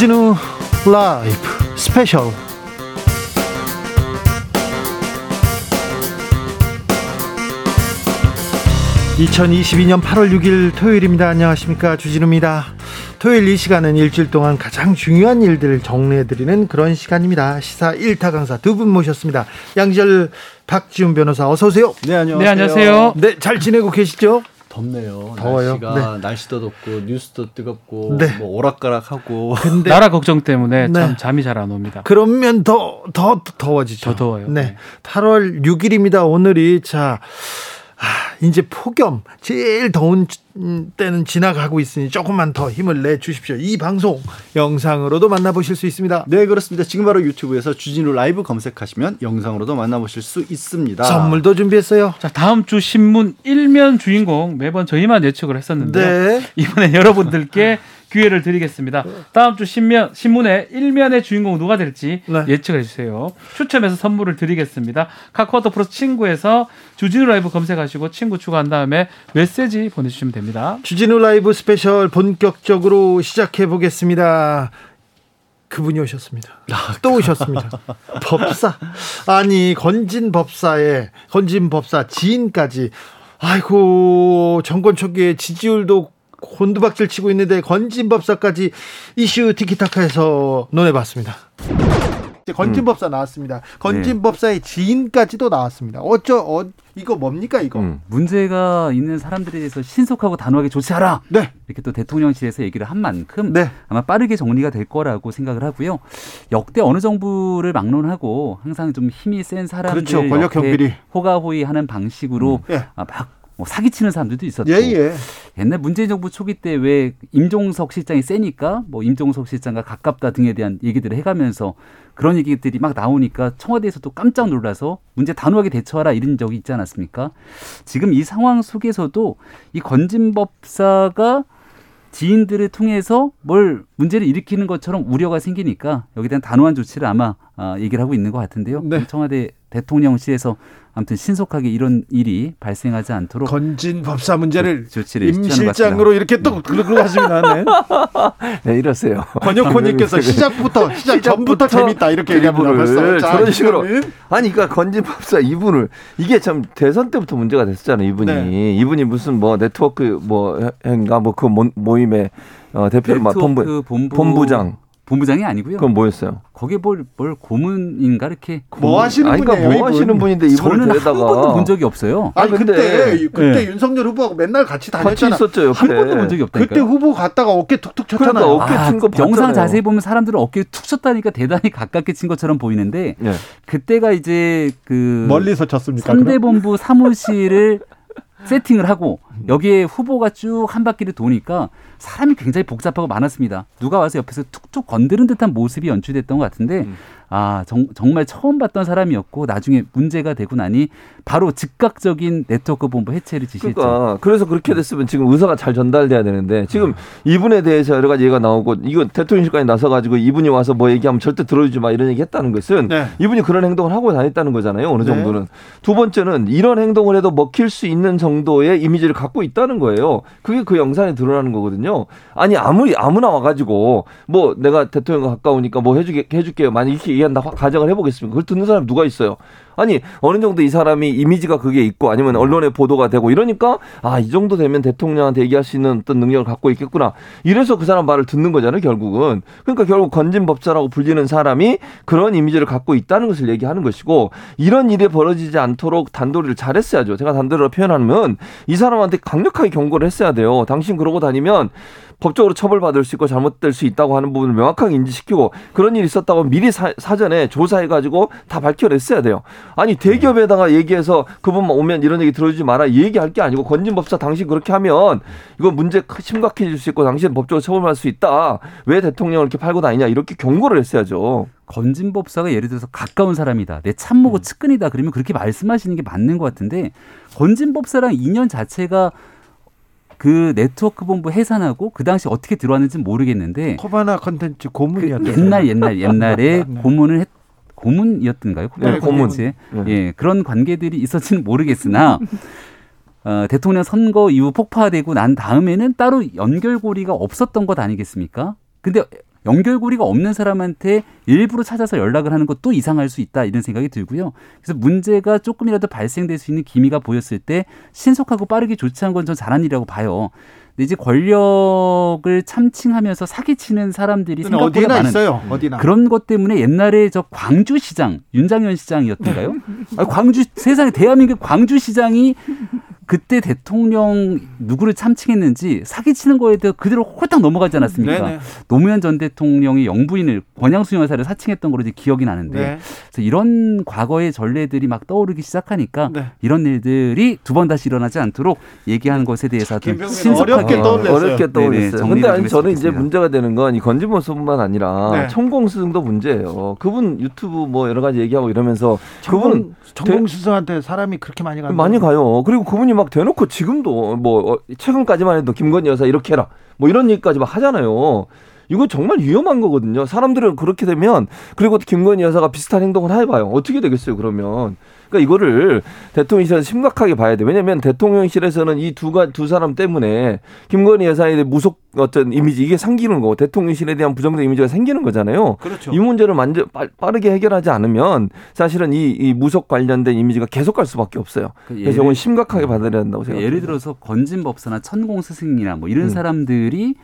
주진우 라이브 스페셜 2022년 8월 6일 토요일입니다. 안녕하십니까. 주진우입니다. 토요일 이 시간은 일주일 동안 가장 중요한 일들을 정리해드리는 그런 시간입니다. 시사 1타 강사 두 분 모셨습니다. 양지열 박지훈 변호사 어서 오세요. 네, 안녕하세요. 네, 안녕하세요. 네, 잘 지내고 계시죠? 덥네요. 더워요? 날씨가 네. 날씨도 덥고 뉴스도 뜨겁고 네. 뭐 오락가락하고 근데 나라 걱정 때문에 네. 참 잠이 잘 안 옵니다. 그러면 더, 더 더워지죠. 더 더워요. 네. 네. 8월 6일입니다. 오늘이 자, 아, 이제 폭염, 제일 더운 음, 때는 지나가고 있으니 조금만 더 힘을 내 주십시오. 이 방송 영상으로도 만나보실 수 있습니다. 네 그렇습니다. 지금 바로 유튜브에서 주진우 라이브 검색하시면 영상으로도 만나보실 수 있습니다. 선물도 준비했어요. 자, 다음 주 신문 일면 주인공 매번 저희만 예측을 했었는데 네. 이번에 여러분들께 기회를 드리겠습니다. 다음 주 신면 신문의 일면의 주인공 누가 될지 네. 예측해 주세요. 추첨해서 선물을 드리겠습니다. 카카오톡 플러스 친구에서 주진우 라이브 검색하시고 친구 추가한 다음에 메시지 보내주시면 됩니다. 주진우 라이브 스페셜 본격적으로 시작해 보겠습니다. 그분이 오셨습니다. 또 오셨습니다. 법사. 아니, 건진 법사의, 건진 법사 지인까지. 아이고, 정권 초기에 지지율도 곤두박질 치고 있는데 건진 법사까지 이슈 티키타카에서 논해봤습니다. 이제 건진 법사 나왔습니다. 건진 법사의 지인까지도 나왔습니다. 어쩌, 어, 이거 뭡니까, 이거? 음, 문제가 있는 사람들에 대해서 신속하고 단호하게 조치하라. 네. 이렇게 또 대통령실에서 얘기를 한 만큼 네. 아마 빠르게 정리가 될 거라고 생각을 하고요. 역대 어느 정부를 막론하고 항상 좀 힘이 센 사람들 그렇죠. 권력 옆에 경비리. 호가호위하는 방식으로 예. 아, 막 뭐 사기치는 사람들도 있었고 예, 예. 옛날 문재인 정부 초기 때 왜 임종석 실장이 세니까 뭐 임종석 실장과 가깝다 등에 대한 얘기들을 해가면서 그런 얘기들이 막 나오니까 청와대에서도 깜짝 놀라서 문제 단호하게 대처하라 이런 적이 있지 않았습니까? 지금 이 상황 속에서도 이 건진 법사가 지인들을 통해서 뭘 문제를 일으키는 것처럼 우려가 생기니까 여기에 대한 단호한 조치를 아마 아, 얘기를 하고 있는 것 같은데요. 네. 청와대 대통령실에서 아무튼 신속하게 이런 일이 발생하지 않도록 건진 법사 문제를 조- 조치를 임 취하는 것 실장으로 이렇게 또 그러고 하십니다. 네. 네, 이러세요. 권혁호님께서 시작부터 시작 전부터 재밌다 이렇게 얘기합니다. 벌써 드리블을 자, 저런 식으로 아니 그러니까 건진 법사 이분을 이게 참 대선 때부터 문제가 됐었잖아요 이분이 네. 이분이 무슨 뭐 네트워크 뭐 행가 뭐 그 모임의 어, 대표를 막 본부 본부장 본부장이 아니고요. 그건 뭐였어요? 거기에 뭘, 뭘 고문인가 이렇게 뭐 하시는 아니 그러니까 분이에요? 뭐 하시는? 분인데 이분을 저는 한 번도 데려다가 본 적이 없어요. 아니 아, 근데- 그때 그때 네. 윤석열 후보하고 맨날 같이 같이 다녔잖아. 있었죠 옆에 한 번도 본 적이 없다니까요. 그때 후보 갔다가 어깨 툭툭 쳤잖아요. 그러니까 어깨 아, 친거 봤잖아요. 영상 자세히 보면 사람들은 어깨에 툭 쳤다니까 대단히 가깝게 친 것처럼 보이는데 예. 그때가 이제 그 멀리서 쳤습니까? 상대본부 사무실을 세팅을 하고 여기에 후보가 쭉 한 바퀴를 도니까 사람이 굉장히 복잡하고 많았습니다. 누가 와서 옆에서 툭툭 건드는 듯한 모습이 연출됐던 것 같은데 음. 아 정, 정말 처음 봤던 사람이었고 나중에 문제가 되고 나니 바로 즉각적인 네트워크 본부 해체를 지시했죠. 그러니까 그래서 그렇게 됐으면 지금 의사가 잘 전달돼야 되는데 지금 이분에 대해서 여러 가지 얘기가 나오고 이거 대통령실까지 나서 가지고 이분이 와서 뭐 얘기하면 절대 들어주지 마 이런 얘기 했다는 것은 네. 이분이 그런 행동을 하고 다녔다는 거잖아요 어느 네. 정도는 두 번째는 이런 행동을 해도 먹힐 수 있는 정도의 이미지를 갖고 있다는 거예요 그게 그 영상에 드러나는 거거든요 아니 아무리 아무나 와 가지고 뭐 내가 대통령과 가까우니까 뭐 해주게 해줄게요 만약 이렇게 얘기한다 화- 가정을 해보겠습니다. 그걸 듣는 사람 누가 있어요 아니 어느 정도 이 사람이 이미지가 그게 있고 아니면 언론에 보도가 되고 이러니까 아 이 정도 되면 대통령한테 얘기할 수 있는 어떤 능력을 갖고 있겠구나. 이래서 그 사람 말을 듣는 거잖아요 결국은. 그러니까 결국 건진 법사라고 불리는 사람이 그런 이미지를 갖고 있다는 것을 얘기하는 것이고 이런 일이 벌어지지 않도록 단도리를 잘했어야죠. 제가 단도리로 표현하면 이 사람한테 강력하게 경고를 했어야 돼요. 당신 그러고 다니면 법적으로 처벌받을 수 있고 잘못될 수 있다고 하는 부분을 명확하게 인지시키고 그런 일이 있었다고 미리 사, 사전에 조사해가지고 다 밝혀냈어야 돼요. 아니 대기업에다가 얘기해서 그분만 오면 이런 얘기 들어주지 마라 이 얘기할 게 아니고 건진법사 당신 그렇게 하면 이거 문제 크- 심각해질 수 있고 당신 법적으로 처벌받을 수 있다. 왜 대통령을 이렇게 팔고 다니냐 이렇게 경고를 했어야죠. 건진법사가 예를 들어서 가까운 사람이다. 내 참모고 측근이다. 그러면 그렇게 말씀하시는 게 맞는 것 같은데 건진법사랑 인연 자체가 그 네트워크 본부 해산하고 그 당시 어떻게 들어왔는지는 모르겠는데 코바나 컨텐츠 그 고문이었죠. 옛날 옛날 옛날에 네. 고문을 했 고문이었던가요? 네, 고문. 네. 예, 그런 관계들이 있었지는 모르겠으나 어, 대통령 선거 이후 폭파되고 난 다음에는 따로 연결고리가 없었던 것 아니겠습니까? 근데 연결고리가 없는 사람한테 일부러 찾아서 연락을 하는 것도 이상할 수 있다 이런 생각이 들고요. 그래서 문제가 조금이라도 발생될 수 있는 기미가 보였을 때 신속하고 빠르게 조치한 건 전 잘한 일이라고 봐요. 이제 권력을 참칭하면서 사기치는 사람들이 생각보다 어디나 많은 있어요. 어디나. 그런 것 때문에 옛날에 저 광주시장 윤장현 시장이었던가요? 아, 광주 세상에 대한민국 광주시장이 그때 대통령 누구를 참칭했는지 사기치는 거에 대해 그대로 홀딱 넘어가지 않았습니까? 네네. 노무현 전 대통령이 영부인을 권양수 여사를 사칭했던 걸로 이제 기억이 나는데 네. 그래서 이런 과거의 전례들이 막 떠오르기 시작하니까 네. 이런 일들이 두 번 다시 일어나지 않도록 얘기하는 것에 대해서 좀 어렵게 어, 떠올렸어요. 어렵게 떠올렸어요. 근데 좀 아니 저는 이제. 문제가 되는 건 이 건진모습뿐만 아니라 네. 천공스승도 문제예요. 그분 유튜브 뭐 여러 가지 얘기하고 이러면서 그분 스승한테 사람이 그렇게 많이 간다. 많이 가요. 그리고 그분이 막 대놓고 지금도 뭐 어, 최근까지만 해도 김건희 여사 이렇게 해라. 뭐 이런 얘기까지 막 하잖아요. 이거 정말 위험한 거거든요. 사람들은 그렇게 되면 그리고 김건희 여사가 비슷한 행동을 해봐요. 어떻게 되겠어요, 그러면. 그러니까 이거를 대통령실에서 심각하게 봐야 돼. 왜냐하면 대통령실에서는 이 두가 두 사람 때문에 김건희 여사에 대해 무속 어떤 이미지 이게 생기는 거고 대통령실에 대한 부정적 이미지가 생기는 거잖아요. 그렇죠. 이 문제를 만져 빠- 빠르게 해결하지 않으면 사실은 이, 이 무속 관련된 이미지가 계속 갈 수밖에 없어요. 그 그래서 이건 심각하게 받아들여야 된다고 생각합니다. 예를 들어서 건진법사나 천공 스승이나 뭐 이런 음. 사람들이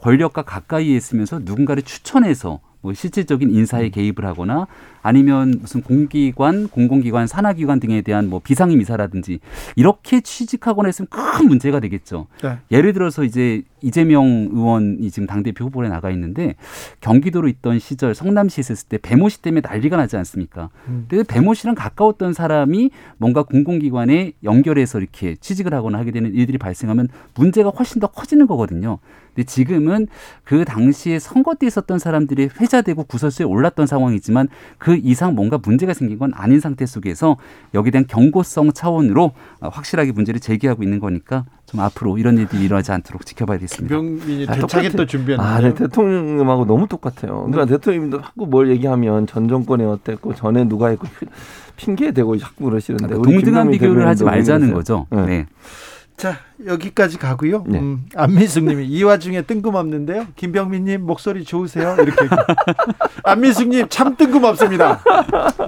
권력과 가까이에 있으면서 누군가를 추천해서 뭐 실질적인 인사에 개입을 하거나 아니면 무슨 공기관, 공공기관, 산하기관 등에 대한 뭐 비상임 이사라든지 이렇게 취직하거나 했으면 큰 문제가 되겠죠. 네. 예를 들어서 이제 이재명 의원이 지금 당대표 후보에 나가 있는데 경기도로 있던 시절 성남시에 있었을 때 배모 씨 때문에 난리가 나지 않습니까? 음. 근데 배모 씨랑 가까웠던 사람이 뭔가 공공기관에 연결해서 이렇게 취직을 하거나 하게 되는 일들이 발생하면 문제가 훨씬 더 커지는 거거든요. 근데 지금은 그 당시에 선거 때 있었던 사람들이 회자되고 구설수에 올랐던 상황이지만 그 이상 뭔가 문제가 생긴 건 아닌 상태 속에서 여기에 대한 경고성 차원으로 확실하게 문제를 제기하고 있는 거니까 좀 앞으로 이런 일들이 일어나지 않도록 지켜봐야겠습니다. 김병민이 아, 대차게. 또 준비했는데. 아, 네, 대통령님하고 너무 똑같아요. 그러니까 대통령님도 자꾸 뭘 얘기하면 전 정권에 어땠고 전에 누가 했고 핑계 대고 자꾸 그러시는데 우리 그러니까 동등한 비교를 하지 말자는 그러세요. 거죠. 네. 네. 자 여기까지 가고요. 네. 음, 안민숙님이 이 와중에 뜬금없는데요. 김병민님 목소리 좋으세요? 이렇게 안민숙님 참 뜬금없습니다.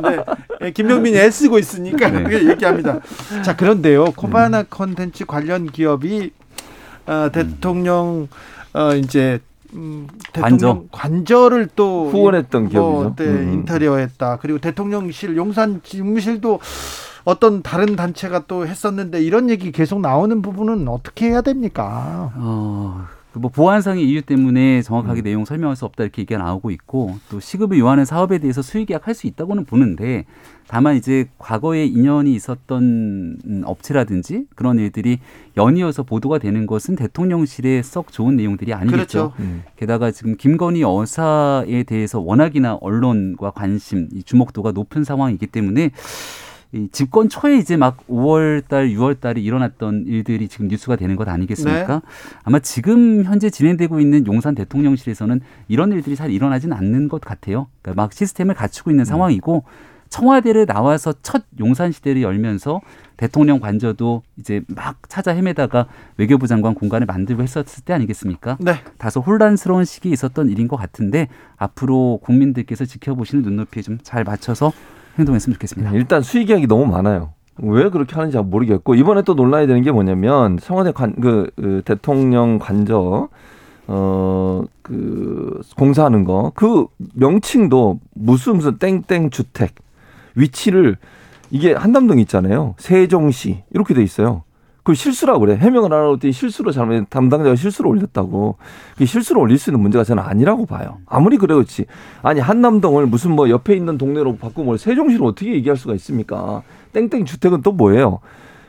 네, 예, 김병민이 애쓰고 있으니까 네. 그렇게 얘기합니다. 자 그런데요, 코바나 컨텐츠 관련 기업이 어, 대통령 어, 이제 음, 대통령 관저. 를또 후원했던 뭐, 기업이죠. 네, 음. 인테리어했다. 그리고 대통령실 용산 집무실도 어떤 다른 단체가 또 했었는데 이런 얘기 계속 나오는 부분은 어떻게 해야 됩니까? 어, 그뭐 보안상의 이유 때문에 음. 정확하게 내용 설명할 수 없다 이렇게 얘기가 나오고 있고 또 시급을 요하는 사업에 대해서 수의 계약할 수 있다고는 보는데 다만 이제 과거에 인연이 있었던 음, 업체라든지 그런 일들이 연이어서 보도가 되는 것은 대통령실에 썩 좋은 내용들이 아니겠죠. 그렇죠. 음. 게다가 지금 김건희 여사에 대해서 워낙이나 언론과 관심, 이 주목도가 높은 상황이기 때문에 이 집권 초에 이제 막 5월 달, 6월 달에 일어났던 일들이 지금 뉴스가 되는 것 아니겠습니까? 네. 아마 지금 현재 진행되고 있는 용산 대통령실에서는 이런 일들이 잘 일어나지는 않는 것 같아요. 그러니까 막 시스템을 갖추고 음. 있는 상황이고 청와대를 나와서 첫 용산 시대를 열면서 대통령 관저도 이제 막 찾아 헤매다가 외교부 장관 공간을 만들고 했었을 때 아니겠습니까? 네. 다소 혼란스러운 시기에 있었던 일인 것 같은데 앞으로 국민들께서 지켜보시는 눈높이에 좀 잘 맞춰서 행동했으면 좋겠습니다. 네, 일단 수의 계약이 너무 많아요. 왜 그렇게 하는지 잘 모르겠고 이번에 또 논란이 되는 게 뭐냐면 청와대 관, 그, 그 대통령 관저 어 그 공사하는 거 그 명칭도 무슨 무슨 땡땡 주택 위치를 이게 한담동 있잖아요. 세종시 이렇게 돼 있어요. 그 실수라고 그래. 해명을 안 하고 있더니 실수로 잘못 담당자가 실수로 올렸다고. 그 실수로 올릴 수 있는 문제가 저는 아니라고 봐요. 아무리 그래 그렇지. 아니 한남동을 무슨 뭐 옆에 있는 동네로 바꾸고 뭘 세종시로 어떻게 얘기할 수가 있습니까? 땡땡 주택은 또 뭐예요?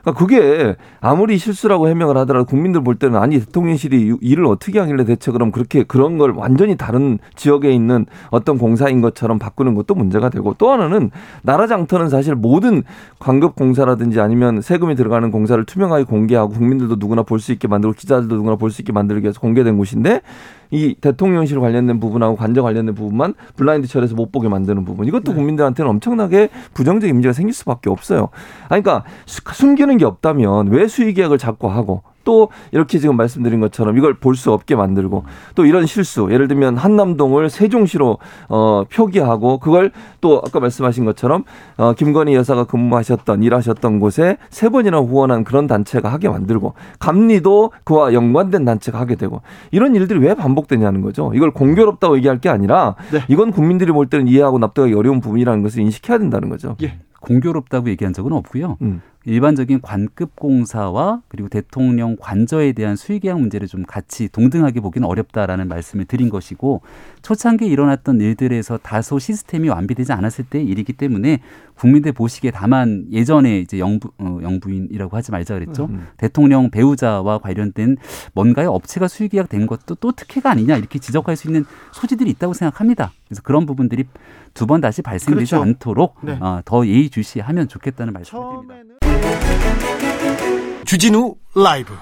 그러니까 그게 아무리 실수라고 해명을 하더라도 국민들 볼 때는 아니 대통령실이 일을 어떻게 하길래 대체 그럼 그렇게 그런 걸 완전히 다른 지역에 있는 어떤 공사인 것처럼 바꾸는 것도 문제가 되고 또 하나는 나라 장터는 사실 모든 광급 공사라든지 아니면 세금이 들어가는 공사를 투명하게 공개하고 국민들도 누구나 볼 수 있게 만들고 기자들도 누구나 볼 수 있게 만들기 위해서 공개된 곳인데 이 대통령실 관련된 부분하고 관저 관련된 부분만 블라인드 처리해서 못 보게 만드는 부분 이것도 국민들한테는 엄청나게 부정적 이미지가 생길 수밖에 없어요. 아니, 그러니까 수- 숨기는 게 없다면 왜 수의 계약을 자꾸 하고 또 이렇게 지금 말씀드린 것처럼 이걸 볼 수 없게 만들고 또 이런 실수 예를 들면 한남동을 세종시로 어 표기하고 그걸 또 아까 말씀하신 것처럼 어 김건희 여사가 근무하셨던 일하셨던 곳에 세 번이나 후원한 그런 단체가 하게 만들고 감리도 그와 연관된 단체가 하게 되고 이런 일들이 왜 반복되냐는 거죠. 이걸 공교롭다고 얘기할 게 아니라 네. 이건 국민들이 볼 때는 이해하고 납득하기 어려운 부분이라는 것을 인식해야 된다는 거죠. 예. 공교롭다고 얘기한 적은 없고요. 음. 일반적인 관급 공사와 그리고 대통령 관저에 대한 수의계약 문제를 좀 같이 동등하게 보기는 어렵다라는 말씀을 드린 것이고 초창기에 일어났던 일들에서 다소 시스템이 완비되지 않았을 때 일이기 때문에 국민들 보시기에 다만 예전에 이제 영부 어, 영부인이라고 하지 말자 그랬죠. 음. 대통령 배우자와 관련된 뭔가의 업체가 수의계약 된 것도 또 특혜가 아니냐 이렇게 지적할 수 있는 소지들이 있다고 생각합니다. 그래서 그런 부분들이 두 번 다시 발생되지 그렇죠. 않도록 네. 어, 더 예의주시하면 좋겠다는 말씀을 드립니다. 처음에는 주진우 라이브.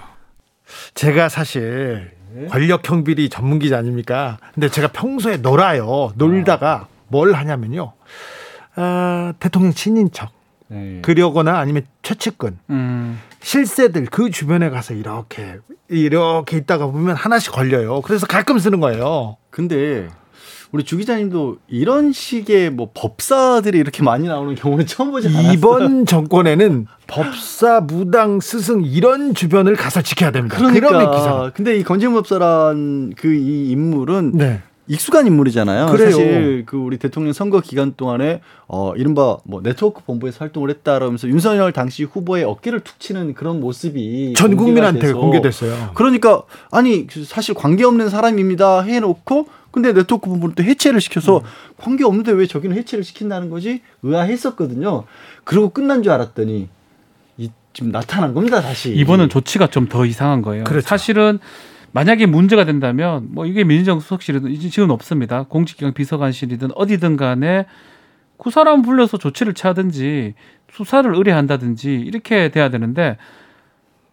제가 사실 권력 형 비리 전문 기자 아닙니까? 근데 제가 평소에 놀아요. 놀다가 뭘 하냐면요. 아, 대통령 친인척 네. 그려거나 아니면 최측근 음. 실세들 그 주변에 가서 이렇게 이렇게 있다가 보면 하나씩 걸려요. 그래서 가끔 쓰는 거예요. 근데 우리 주 기자님도 이런 식의 뭐 법사들이 이렇게 많이 나오는 경우는 처음 보지 않았어요. 이번 정권에는 법사, 무당, 스승 이런 주변을 가서 지켜야 됩니다. 그러면 기사. 그러니까 근데 이 건진 법사란 그 이 인물은 네. 익숙한 인물이잖아요. 그래요. 사실 그 우리 대통령 선거 기간 동안에 어 이른바 뭐 네트워크 본부에서 활동을 했다라면서 윤석열 당시 후보의 어깨를 툭 치는 그런 모습이 전 국민한테 공개됐어요. 그러니까 아니 사실 관계 없는 사람입니다 해놓고 근데 네트워크 본부는 또 해체를 시켜서 관계 없는데 왜 저기는 해체를 시킨다는 거지 의아했었거든요. 그리고 끝난 줄 알았더니 이 지금 나타난 겁니다 다시. 이번은 조치가 좀 더 이상한 거예요. 그렇죠. 사실은 만약에 문제가 된다면 뭐 이게 민정수석실이든 이제 지금 없습니다. 공직기강 비서관실이든 어디든 간에 그 사람 불러서 조치를 취하든지 수사를 의뢰한다든지 이렇게 돼야 되는데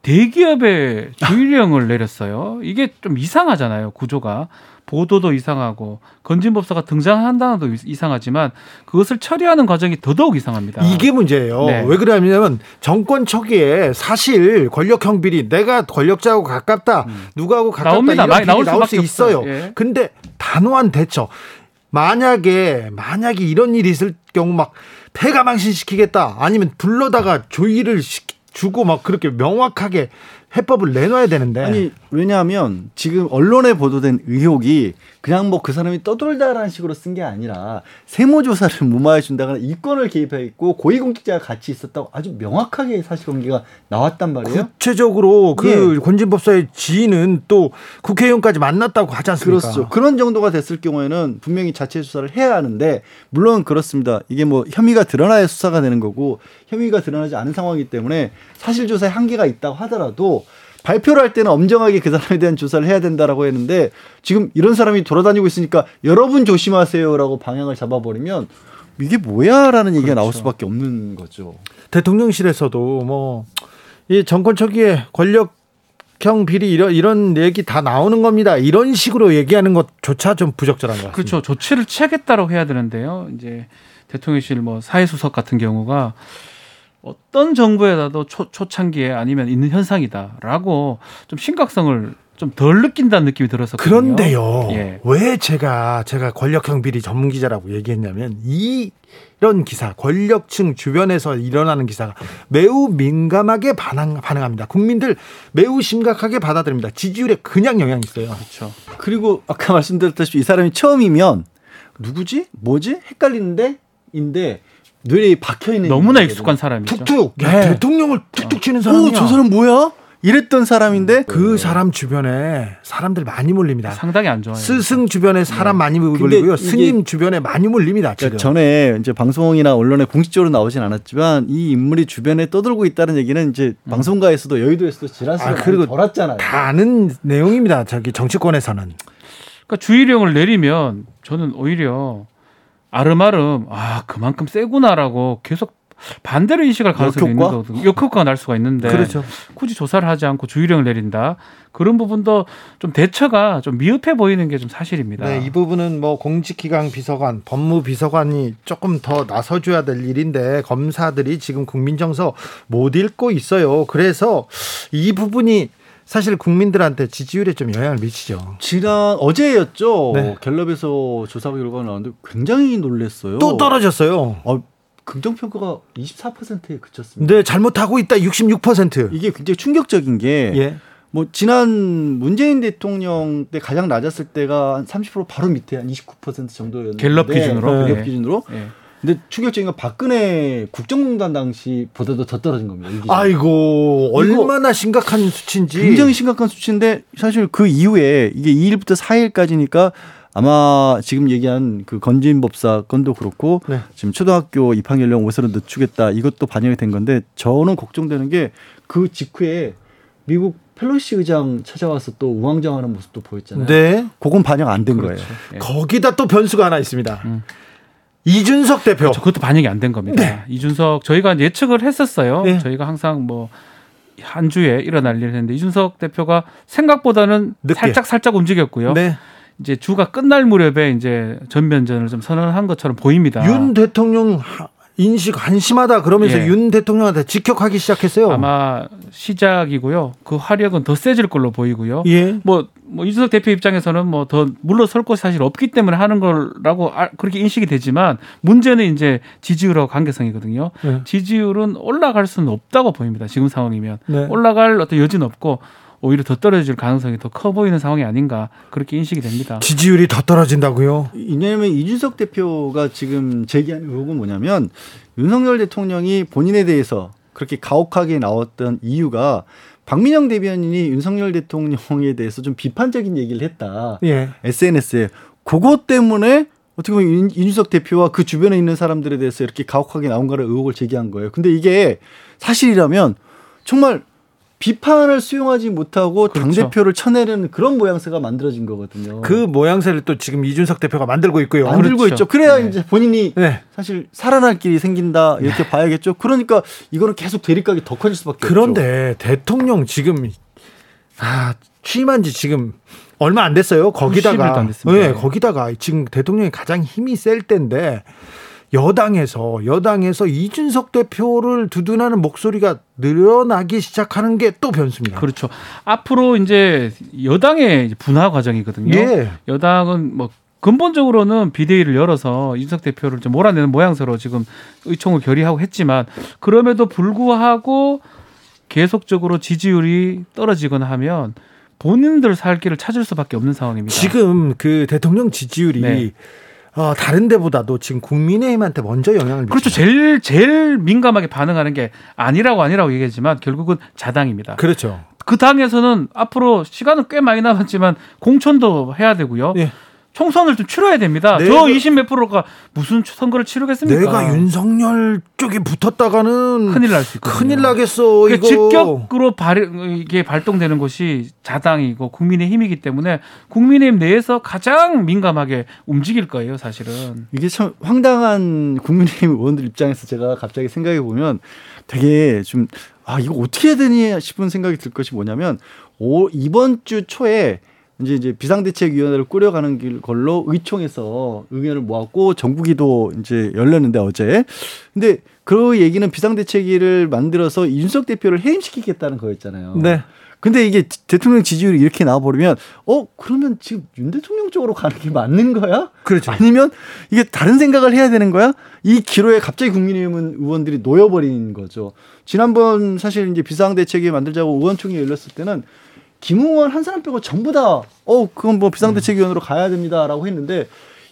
대기업에 주의령을 내렸어요. 이게 좀 이상하잖아요. 구조가. 보도도 이상하고 건진법사가 등장한다는 도 이상하지만 그것을 처리하는 과정이 더더욱 이상합니다. 이게 문제예요. 네. 왜 그러냐면 정권 초기에 사실 권력형 비리 내가 권력자하고 가깝다. 누구하고 가깝다 나옵니다. 이런 비리 나올 나올 수 있어요. 예. 근데 단호한 대처. 만약에 만약에 이런 일이 있을 경우 막 폐가망신 시키겠다. 아니면 불러다가 조의를 시키- 주고 막 그렇게 명확하게 해법을 내놔야 되는데. 아니 왜냐하면 지금 언론에 보도된 의혹이 그냥 뭐 그 사람이 떠돌다라는 식으로 쓴 게 아니라 세무조사를 무마해 준다거나 이권을 개입했고 고위공직자가 같이 있었다고 아주 명확하게 사실관계가 나왔단 말이에요. 구체적으로 그 예. 권진법사의 지인은 또 국회의원까지 만났다고 하지 않습니까? 그렇죠. 그런 정도가 됐을 경우에는 분명히 자체 수사를 해야 하는데 물론 그렇습니다. 이게 뭐 혐의가 드러나야 수사가 되는 거고 혐의가 드러나지 않은 상황이기 때문에 사실 조사에 한계가 있다고 하더라도 발표를 할 때는 엄정하게 그 사람에 대한 조사를 해야 된다라고 했는데 지금 이런 사람이 돌아다니고 있으니까 여러분 조심하세요라고 방향을 잡아버리면 이게 뭐야라는 얘기가 나올 수밖에 없는 거죠. 대통령실에서도 뭐 이 정권 초기에 권력 형 비리 이런 이런 얘기 다 나오는 겁니다. 이런 식으로 얘기하는 것조차 좀 부적절한 것 같습니다. 그렇죠. 조치를 취하겠다고 해야 되는데요. 이제 대통령실 뭐 사회수석 같은 경우가 어떤 정부에다도 초, 초창기에 아니면 있는 현상이다라고 좀 심각성을 좀 덜 느낀다는 느낌이 들어서 그런데요. 예. 왜 제가 제가 권력형 비리 전문 기자라고 얘기했냐면 이 이런 기사 권력층 주변에서 일어나는 기사가 매우 민감하게 반응, 반응합니다. 국민들 매우 심각하게 받아들입니다. 지지율에 그냥 영향이 있어요. 그렇죠. 그리고 아까 말씀드렸다시피 이 사람이 처음이면 누구지? 뭐지? 헷갈리는데 인데 뇌에 박혀 있는 너무나 익숙한 사람이죠. 툭툭 야, 네. 대통령을 툭툭 치는 사람이야. 오, 저 사람 뭐야? 이랬던 사람인데 그 사람 주변에 사람들 많이 몰립니다. 상당히 안 좋아요. 스승 주변에 사람 많이 근데 몰리고요. 스님 주변에 많이 몰립니다. 지금. 그러니까 전에 이제 방송이나 언론에 공식적으로 나오진 않았지만 이 인물이 주변에 떠돌고 있다는 얘기는 이제 방송가에서도 여의도에서도 지라시가 아, 많이 그리고 돌았잖아요. 다 아는 내용입니다. 저기 정치권에서는. 그러니까 주의령을 내리면 저는 오히려 아름아름 아 그만큼 세구나라고 계속 반대로 인식할 가능성이 있는? 거거든요. 역효과가 날 수가 있는데 그렇죠. 굳이 조사를 하지 않고 주의령을 내린다 그런 부분도 좀 대처가 좀 미흡해 보이는 게 좀 사실입니다. 네, 이 부분은 뭐 공직기강 비서관, 법무비서관이 조금 더 나서줘야 될 일인데 검사들이 지금 국민정서 못 읽고 있어요. 그래서 이 부분이 사실 국민들한테 지지율에 좀 영향을 미치죠. 지난 어제였죠. 네. 갤럽에서 조사 결과가 나왔는데 굉장히 놀랐어요. 또 떨어졌어요. 어, 긍정 평가가 24%에 그쳤습니다. 네, 잘못하고 있다 66%. 이게 굉장히 충격적인 게 예. 뭐 지난 문재인 대통령 때 가장 낮았을 때가 한 30% 바로 밑에 한 29% 정도였는데 갤럽 기준으로? 갤럽 네. 기준으로. 예. 근데 충격적인 건 박근혜 국정농단 당시보다도 더 떨어진 겁니다. 이 기준. 아이고 얼마나 심각한 수치인지. 굉장히 심각한 수치인데 사실 그 이후에 이게 2일부터 4일까지니까 아마 지금 얘기한 그 건진법사 건도 그렇고 네. 지금 초등학교 입학 연령 5세로 늦추겠다 이것도 반영이 된 건데 저는 걱정되는 게 그 직후에 미국 펠로시 의장 찾아와서 또 우왕좌왕하는 모습도 보였잖아요. 네. 그건 반영 안 된 거예요. 예. 거기다 또 변수가 하나 있습니다. 음. 이준석 대표. 저 그것도 반영이 안 된 겁니다. 네. 이준석 저희가 예측을 했었어요. 네. 저희가 항상 뭐 한 주에 일어날 일을 했는데 이준석 대표가 생각보다는 늦게. 살짝 살짝 움직였고요. 네. 이제 주가 끝날 무렵에 이제 전면전을 좀 선언한 것처럼 보입니다. 윤 대통령 하- 인식 한심하다 그러면서 예. 윤 대통령한테 직격하기 시작했어요. 아마 시작이고요. 그 화력은 더 세질 걸로 보이고요. 예. 뭐, 뭐 이준석 대표 입장에서는 뭐 더 물러설 곳이 사실 없기 때문에 하는 거라고 아- 그렇게 인식이 되지만 문제는 이제 지지율하고 관계성이거든요. 네. 지지율은 올라갈 수는 없다고 보입니다. 지금 상황이면 네. 올라갈 어떤 여지는 없고 오히려 더 떨어질 가능성이 더 커 보이는 상황이 아닌가 그렇게 인식이 됩니다. 지지율이 더 떨어진다고요? 왜냐하면 이준석 대표가 지금 제기한 의혹은 뭐냐면 윤석열 대통령이 본인에 대해서 그렇게 가혹하게 나왔던 이유가 박민영 대변인이 윤석열 대통령에 대해서 좀 비판적인 얘기를 했다. 예. SNS에 그것 때문에 어떻게 보면 윤- 이준석 대표와 그 주변에 있는 사람들에 대해서 이렇게 가혹하게 나온가를 의혹을 제기한 거예요. 근데 이게 사실이라면 정말 비판을 수용하지 못하고 당 그렇죠. 대표를 쳐내는 그런 모양새가 만들어진 거거든요. 그 모양새를 또 지금 이준석 대표가 만들고 있고요. 만들고 그렇죠. 있죠. 그래야 네. 이제 본인이 네. 사실 살아날 길이 생긴다 이렇게 봐야겠죠. 그러니까 이거는 계속 대립각이 더 커질 수밖에 없죠. 그런데 대통령 지금 아, 취임한 지 지금 얼마 안 됐어요. 10일도 거기다가. 네, 거기다가 지금 대통령이 가장 힘이 셀 때인데 여당에서 여당에서 이준석 대표를 두둔하는 목소리가 늘어나기 시작하는 게 또 변수입니다. 그렇죠. 앞으로 이제 여당의 분화 과정이거든요. 예. 여당은 뭐 근본적으로는 비대위를 열어서 이준석 대표를 좀 몰아내는 모양새로 지금 의총을 결의하고 했지만 그럼에도 불구하고 계속적으로 지지율이 떨어지거나 하면 본인들 살 길을 찾을 수밖에 없는 상황입니다. 지금 그 대통령 지지율이 네. 어, 다른 데보다도 지금 국민의힘한테 먼저 영향을. 그렇죠. 제일 제일 민감하게 반응하는 게 아니라고 아니라고 얘기했지만 결국은 자당입니다. 그렇죠. 그 당에서는 앞으로 시간은 꽤 많이 남았지만 공천도 해야 되고요. 예. 총선을 좀 치러야 됩니다. 내가- 저 20 몇 프로가 무슨 선거를 치르겠습니까? 내가 윤석열 쪽에 붙었다가는 큰일 날 수 있거든요. 큰일 나겠어. 그 이거 직격으로 발, 이게 발동되는 것이 자당이고 국민의 힘이기 때문에 국민의힘 내에서 가장 민감하게 움직일 거예요, 사실은. 이게 참 황당한 국민의힘 의원들 입장에서 제가 갑자기 생각해 보면 되게 좀 아 이거 어떻게 해야 되니 싶은 생각이 들 것이 뭐냐면 오, 이번 주 초에 이제 이제 비상대책위원회를 꾸려가는 길 걸로 의총에서 의견을 모았고 정부기도 이제 열렸는데 어제 근데 그 얘기는 비상대책위를 만들어서 이준석 대표를 해임시키겠다는 거였잖아요. 네. 근데 이게 대통령 지지율이 이렇게 나와버리면 어 그러면 지금 윤 대통령 쪽으로 가는 게 맞는 거야? 그렇죠. 아니면 이게 다른 생각을 해야 되는 거야? 이 기로에 갑자기 국민의힘 의원들이 놓여버린 거죠. 지난번 사실 이제 비상대책위 만들자고 의원총회 열렸을 때는 김웅원 한 사람 빼고 전부 다 어 그건 뭐 비상대책위원으로 가야 됩니다라고 했는데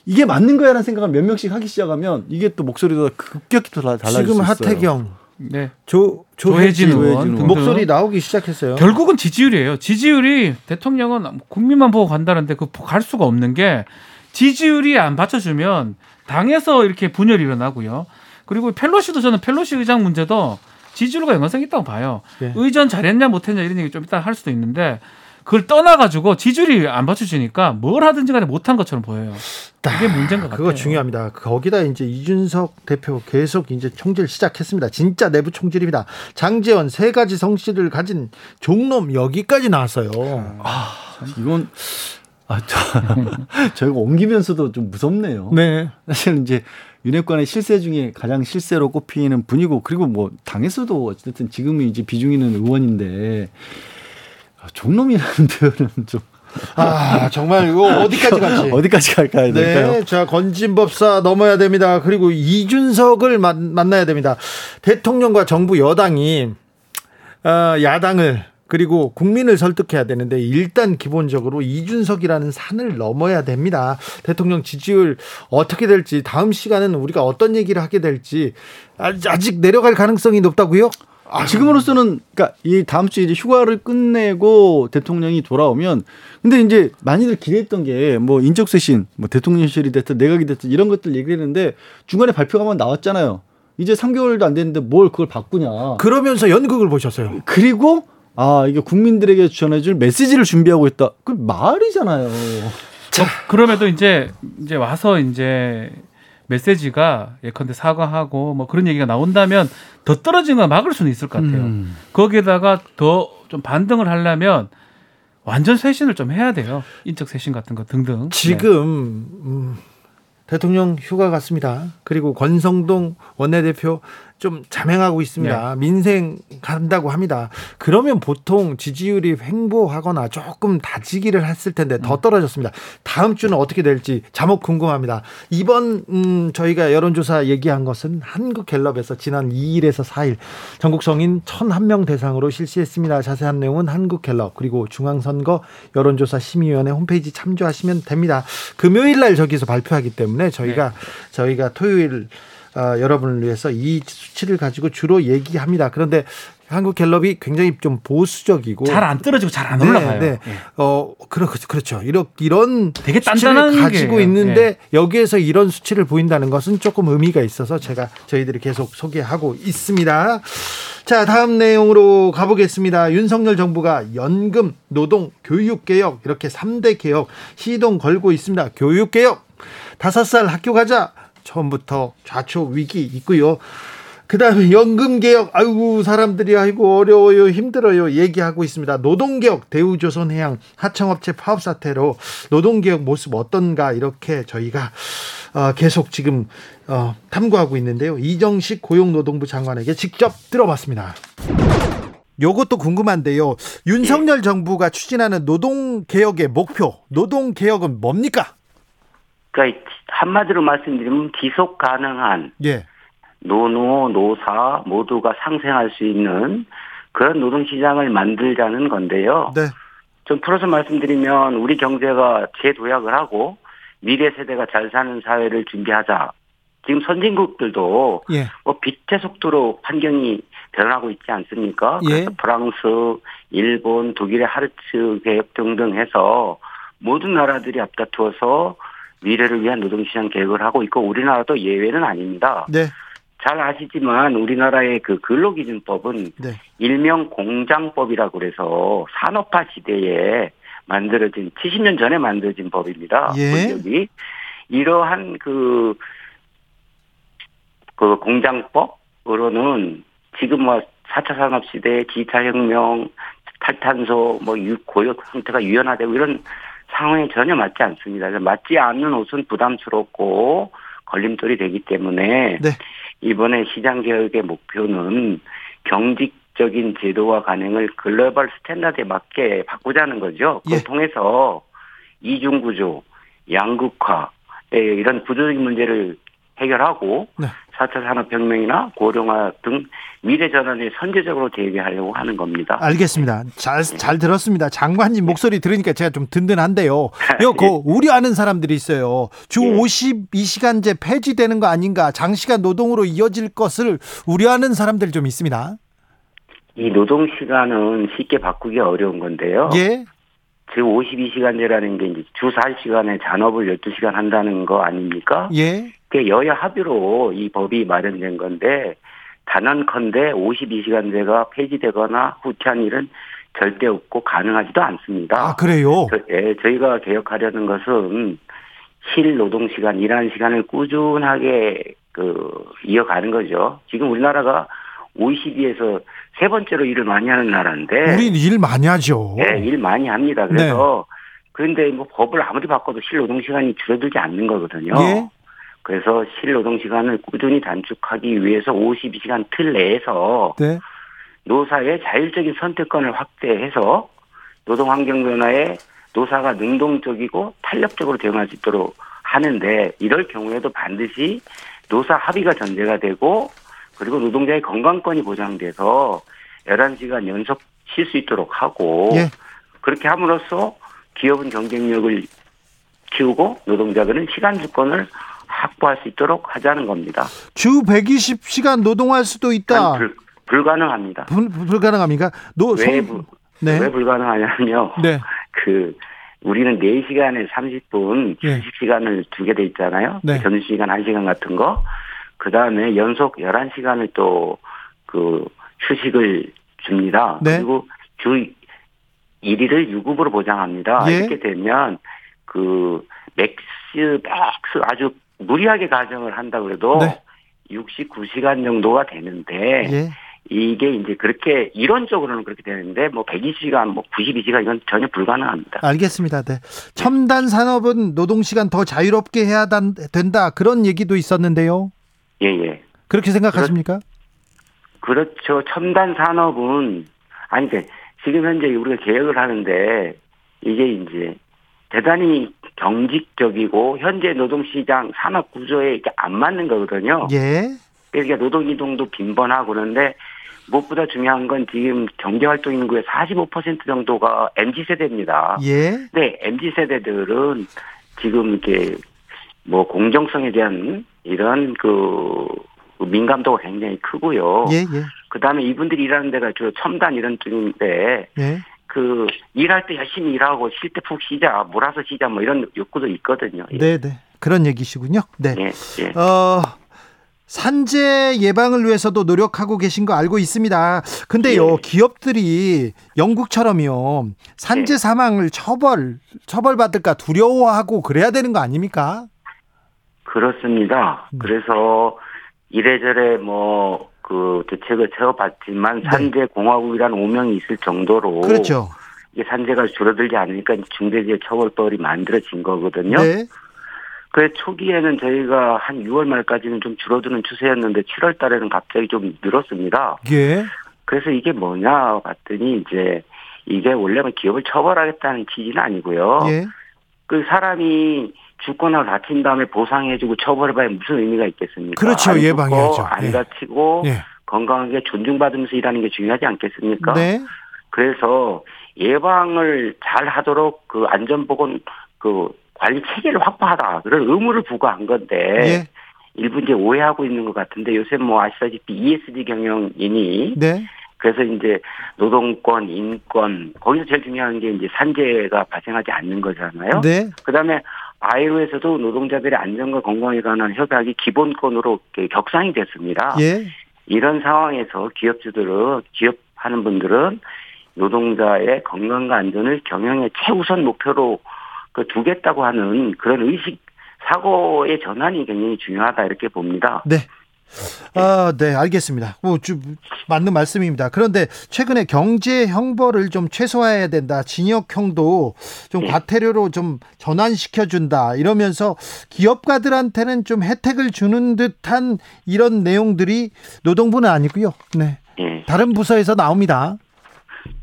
이게 맞는 거야라는 생각을 몇 명씩 하기 시작하면 이게 또 목소리가 급격히 또 달- 달라질 지금 수 있어요. 하태경, 네. 조 조혜진 조혜진 의원 등등. 목소리 나오기 시작했어요. 결국은 지지율이에요. 지지율이 대통령은 국민만 보고 간다는데 그 갈 수가 없는 게 지지율이 안 받쳐주면 당에서 이렇게 분열이 일어나고요. 그리고 펠로시도 저는 펠로시 의장 문제도 지지율과 연관성이 있다고 봐요. 예. 의전 잘했냐 못했냐 이런 얘기 좀 이따 할 수도 있는데 그걸 떠나가지고 지지율이 안 받쳐주니까 뭘 하든지 간에 못한 것처럼 보여요. 그게 문제인 것 같아요. 그거 중요합니다. 거기다 이제 이준석 대표 계속 이제 총질 시작했습니다. 진짜 내부 총질입니다. 장재원 세 가지 성씨를 가진 종놈 여기까지 나왔어요. 이건 아, 저, 저희가 옮기면서도 좀 무섭네요. 네. 사실 이제 윤핵관의 실세 중에 가장 실세로 꼽히는 분이고 그리고 뭐 당에서도 어쨌든 지금은 이제 비중 있는 의원인데 종놈이라는 표현은 좀 아 정말 이거 어디까지 갈지 어디까지 갈까요? 네, 자 건진법사 넘어야 됩니다. 그리고 이준석을 만, 만나야 됩니다. 대통령과 정부 여당이 어, 야당을 그리고 국민을 설득해야 되는데 일단 기본적으로 이준석이라는 산을 넘어야 됩니다. 대통령 지지율 어떻게 될지 다음 시간은 우리가 어떤 얘기를 하게 될지 아직 내려갈 가능성이 높다고요? 아, 지금으로서는 그러니까 이 다음 주에 이제 휴가를 끝내고 대통령이 돌아오면 근데 이제 많이들 기대했던 게 뭐 인적 쇄신, 뭐 대통령실이 됐든 내각이 됐든 이런 것들 얘기했는데 중간에 발표가 만 나왔잖아요. 이제 3개월도 안 됐는데 뭘 그걸 바꾸냐. 그러면서 연극을 보셨어요. 그리고 아 이게 국민들에게 전해줄 메시지를 준비하고 있다. 그 말이잖아요. 자, 그럼에도 이제 이제 와서 이제 메시지가 예컨대 사과하고 뭐 그런 얘기가 나온다면 더 떨어진 걸 막을 수는 있을 것 같아요. 음. 거기에다가 더 좀 반등을 하려면 완전 쇄신을 좀 해야 돼요. 인적 쇄신 같은 거 등등. 지금 네. 음, 대통령 휴가 갔습니다. 그리고 권성동 원내대표 좀 자맹하고 있습니다. 네. 민생 간다고 합니다. 그러면 보통 지지율이 횡보하거나 조금 다지기를 했을 텐데 더 음. 떨어졌습니다. 다음 주는 어떻게 될지 자목 궁금합니다. 이번 음, 저희가 여론조사 얘기한 것은 한국갤럽에서 지난 2일에서 4일 전국 성인 1,001명 대상으로 실시했습니다. 자세한 내용은 한국갤럽 그리고 중앙선거 여론조사 심의위원회 홈페이지 참조하시면 됩니다. 금요일 날 저기서 발표하기 때문에 저희가 네. 저희가 토요일 어, 여러분을 위해서 이 수치를 가지고 주로 얘기합니다. 그런데 한국 갤럽이 굉장히 좀 보수적이고 잘 안 떨어지고 잘안 네, 올라가요. 네. 네. 어 그렇 그렇죠. 이런 이런 되게 수치를 가지고 게 있는데 네. 여기에서 이런 수치를 보인다는 것은 조금 의미가 있어서 제가 저희들이 계속 소개하고 있습니다. 자, 다음 내용으로 가보겠습니다. 윤석열 정부가 연금, 노동, 교육 개혁 이렇게 3대 개혁 시동 걸고 있습니다. 교육 개혁 다섯 살 학교 가자 처음부터 좌초 위기 있고요. 그 다음에 연금 개혁, 아이고, 사람들이 아이고, 어려워요, 힘들어요, 얘기하고 있습니다. 노동 개혁, 대우조선해양, 하청업체 파업 사태로 노동 개혁 모습 어떤가, 이렇게 저희가 어, 계속 지금 어, 탐구하고 있는데요. 이정식 고용노동부 장관에게 직접 들어봤습니다. 요것도 궁금한데요. 윤석열 정부가 추진하는 노동 개혁의 목표, 노동 개혁은 뭡니까? 그러니까 한마디로 말씀드리면 지속 가능한 예. 노노 노사 모두가 상생할 수 있는 그런 노동 시장을 만들자는 건데요. 네. 좀 풀어서 말씀드리면 우리 경제가 재도약을 하고 미래 세대가 잘 사는 사회를 준비하자. 지금 선진국들도 예. 뭐 빛의 속도로 환경이 변하고 있지 않습니까? 예. 그래서 프랑스, 일본, 독일의 하르츠 계획 등등 해서 모든 나라들이 앞다투어서 미래를 위한 노동시장 계획을 하고 있고 우리나라도 예외는 아닙니다. 네. 잘 아시지만 우리나라의 그 근로기준법은 네. 일명 공장법이라고 그래서 산업화 시대에 만들어진 70년 전에 만들어진 법입니다. 예. 여기 이러한 그, 그 공장법으로는 지금 뭐 4차 산업 시대, 디지털 혁명, 탈탄소, 뭐 고용 형태가 유연화되고 이런 상황에 전혀 맞지 않습니다. 맞지 않는 옷은 부담스럽고 걸림돌이 되기 때문에 네. 이번에 시장 개혁의 목표는 경직적인 제도와 관행을 global standard에 맞게 바꾸자는 거죠. 그걸 예. 통해서 이중 구조, 양극화 이런 구조적인 문제를 해결하고 네. 4차 산업혁명이나 고령화 등 미래 전환에 선제적으로 대비하려고 하는 겁니다. 알겠습니다. 잘, 잘 들었습니다. 장관님 목소리 들으니까 제가 좀 든든한데요. 이거 그 우려하는 사람들이 있어요. 주 예. 52시간제 폐지되는 거 아닌가, 장시간 노동으로 이어질 것을 우려하는 사람들 좀 있습니다. 이 노동 시간은 쉽게 바꾸기 어려운 건데요. 예. 즉 52시간제라는 게 이제 주 4시간에 잔업을 12시간 한다는 거 아닙니까? 예. 그 여야 합의로 이 법이 마련된 건데 단언컨대 52시간제가 폐지되거나 후퇴한 일은 절대 없고 가능하지도 않습니다. 아, 그래요? 저, 예, 저희가 개혁하려는 것은 실 노동 시간, 일하는 시간을 꾸준하게 그 이어가는 거죠. 지금 우리나라가 OECD에서 세 번째로 일을 많이 하는 나라인데. 우린 일 많이 하죠. 네, 일 많이 합니다. 그래서 네. 그런데 뭐 법을 아무리 바꿔도 실 노동 시간이 줄어들지 않는 거거든요. 예? 그래서 실 노동 시간을 꾸준히 단축하기 위해서 52시간 틀 내에서 네. 노사의 자율적인 선택권을 확대해서 노동 환경 변화에 노사가 능동적이고 탄력적으로 대응할 수 있도록 하는데 이럴 경우에도 반드시 노사 합의가 전제가 되고 그리고 노동자의 건강권이 보장돼서 11시간 연속 쉴 수 있도록 하고 예. 그렇게 함으로써 기업은 경쟁력을 키우고 노동자들은 시간 주권을 확보할 수 있도록 하자는 겁니다. 주 120시간 노동할 수도 있다. 불, 불가능합니다. 불, 불가능합니까? 노, 왜, 성... 네. 왜 불가능하냐면요. 네. 그 우리는 4시간에 30분 네. 휴식 시간을 두게 돼 있잖아요. 네. 점심시간 1시간 같은 거. 그다음에 연속 11시간을 또 그 휴식을 줍니다. 네. 그리고 주 1일을 유급으로 보장합니다. 예. 이렇게 되면 그 max max 아주 무리하게 가정을 한다 그래도 네. 69시간 정도가 되는데 예. 이게 이제 그렇게 이론적으로는 그렇게 되는데 뭐 120시간 뭐 92시간 이건 전혀 불가능합니다. 알겠습니다. 네. 첨단 산업은 노동 시간 더 자유롭게 해야 된다 그런 얘기도 있었는데요. 예, 예. 그렇게 생각하십니까? 그렇, 죠 첨단 산업은 아니 그 지금 현재 우리가 계획을 하는데 이게 이제 대단히 경직적이고 현재 노동시장 산업 구조에 이게 안 맞는 거거든요. 예. 그러니까 노동 이동도 빈번하고 그런데 무엇보다 중요한 건 지금 경제 활동 인구의 45% 정도가 MZ 세대입니다. 예. 네, MZ 세대들은 지금 이렇게 뭐 공정성에 대한 이런 그 민감도가 굉장히 크고요. 예, 예. 그 다음에 이분들이 일하는 데가 주 첨단 이런 쪽인데, 예. 그 일할 때 열심히 일하고 쉴 때 푹 쉬자, 몰아서 쉬자 뭐 이런 욕구도 있거든요. 예. 네, 네. 그런 얘기시군요. 네. 예, 예. 어, 산재 예방을 위해서도 노력하고 계신 거 알고 있습니다. 근데요, 예. 기업들이 영국처럼요, 산재 예. 사망을 처벌, 처벌받을까 두려워하고 그래야 되는 거 아닙니까? 그렇습니다. 음. 그래서 이래저래 뭐, 그 대책을 세워봤지만 네. 산재 공화국이라는 오명이 있을 정도로. 그렇죠. 이게 산재가 줄어들지 않으니까 중대재해 처벌법이 만들어진 거거든요. 네. 그 초기에는 저희가 한 6월 말까지는 좀 줄어드는 추세였는데 7월 달에는 갑자기 좀 늘었습니다. 예. 그래서 이게 뭐냐 봤더니 이제 이게 원래는 기업을 처벌하겠다는 취지는 아니고요. 예. 그 사람이 죽거나 다친 다음에 보상해주고 처벌해봐야 무슨 의미가 있겠습니까? 그렇죠. 예방해야죠. 안 예. 다치고 예. 건강하게 존중받으면서 일하는 게 중요하지 않겠습니까? 네. 그래서 예방을 잘 하도록 그 안전보건 그 관리 체계를 확보하라 그런 의무를 부과한 건데 예. 일부 이제 오해하고 있는 것 같은데 요새 뭐 아시다시피 ESG 경영이니 네. 그래서 이제 노동권, 인권 거기서 제일 중요한 게 이제 산재가 발생하지 않는 거잖아요. 네. 그다음에 아이로에서도 노동자들의 안전과 건강에 관한 협약이 기본권으로 격상이 됐습니다. 예. 이런 상황에서 기업주들은 기업하는 분들은 노동자의 건강과 안전을 경영의 최우선 목표로 그 두겠다고 하는 그런 의식 사고의 전환이 굉장히 중요하다 이렇게 봅니다. 네. 아, 네, 알겠습니다. 뭐, 좀 맞는 말씀입니다. 그런데 최근에 경제 형벌을 좀 최소화해야 된다. 징역형도 좀 네. 과태료로 좀 전환시켜 준다. 이러면서 기업가들한테는 좀 혜택을 주는 듯한 이런 내용들이 노동부는 아니고요. 네. 네. 다른 부서에서 나옵니다.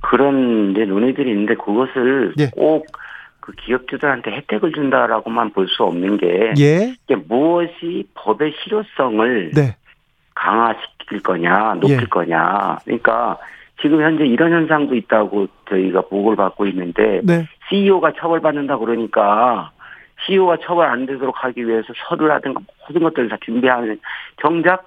그런 이제 논의들이 있는데 그것을 네. 꼭 그 기업주들한테 혜택을 준다라고만 볼 수 없는 게 예. 이게 무엇이 법의 실효성을 네. 강화시킬 거냐, 높일 예. 거냐. 그러니까 지금 현재 이런 현상도 있다고 저희가 보고를 받고 있는데 네. CEO가 처벌받는다 그러니까 CEO가 처벌 안 되도록 하기 위해서 서류라든가 모든 것들을 다 준비하는 정작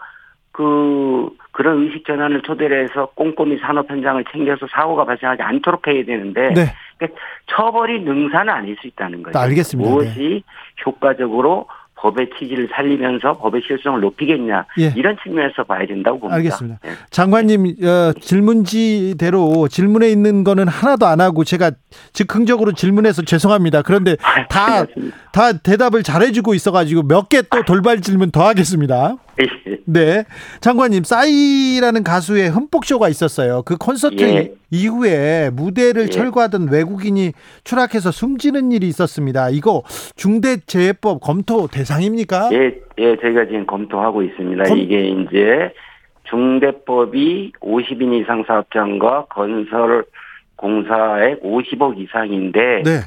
그 그런 의식 전환을 토대로 해서 꼼꼼히 산업 현장을 챙겨서 사고가 발생하지 않도록 해야 되는데 네. 그러니까 처벌이 능사는 아닐 수 있다는 거죠. 알겠습니다. 무엇이 네. 효과적으로 법의 취지를 살리면서 법의 실효성을 높이겠냐 예. 이런 측면에서 봐야 된다고 봅니다. 알겠습니다. 네. 장관님 어, 질문지대로 질문에 있는 거는 하나도 안 하고 제가 즉흥적으로 질문해서 죄송합니다. 그런데 다다 아, 다 대답을 잘해주고 있어가지고 몇 개 또 돌발 질문 더 하겠습니다. 예. 네, 장관님 싸이라는 가수의 흠뻑쇼가 있었어요. 그 콘서트 예. 이후에 무대를 예. 철거하던 외국인이 추락해서 숨지는 일이 있었습니다. 이거 중대재해법 검토 대상입니까? 예, 예, 저희가 지금 검토하고 있습니다. 검... 이게 이제 중대법이 50인 이상 사업장과 건설 공사액 50억 이상인데 네.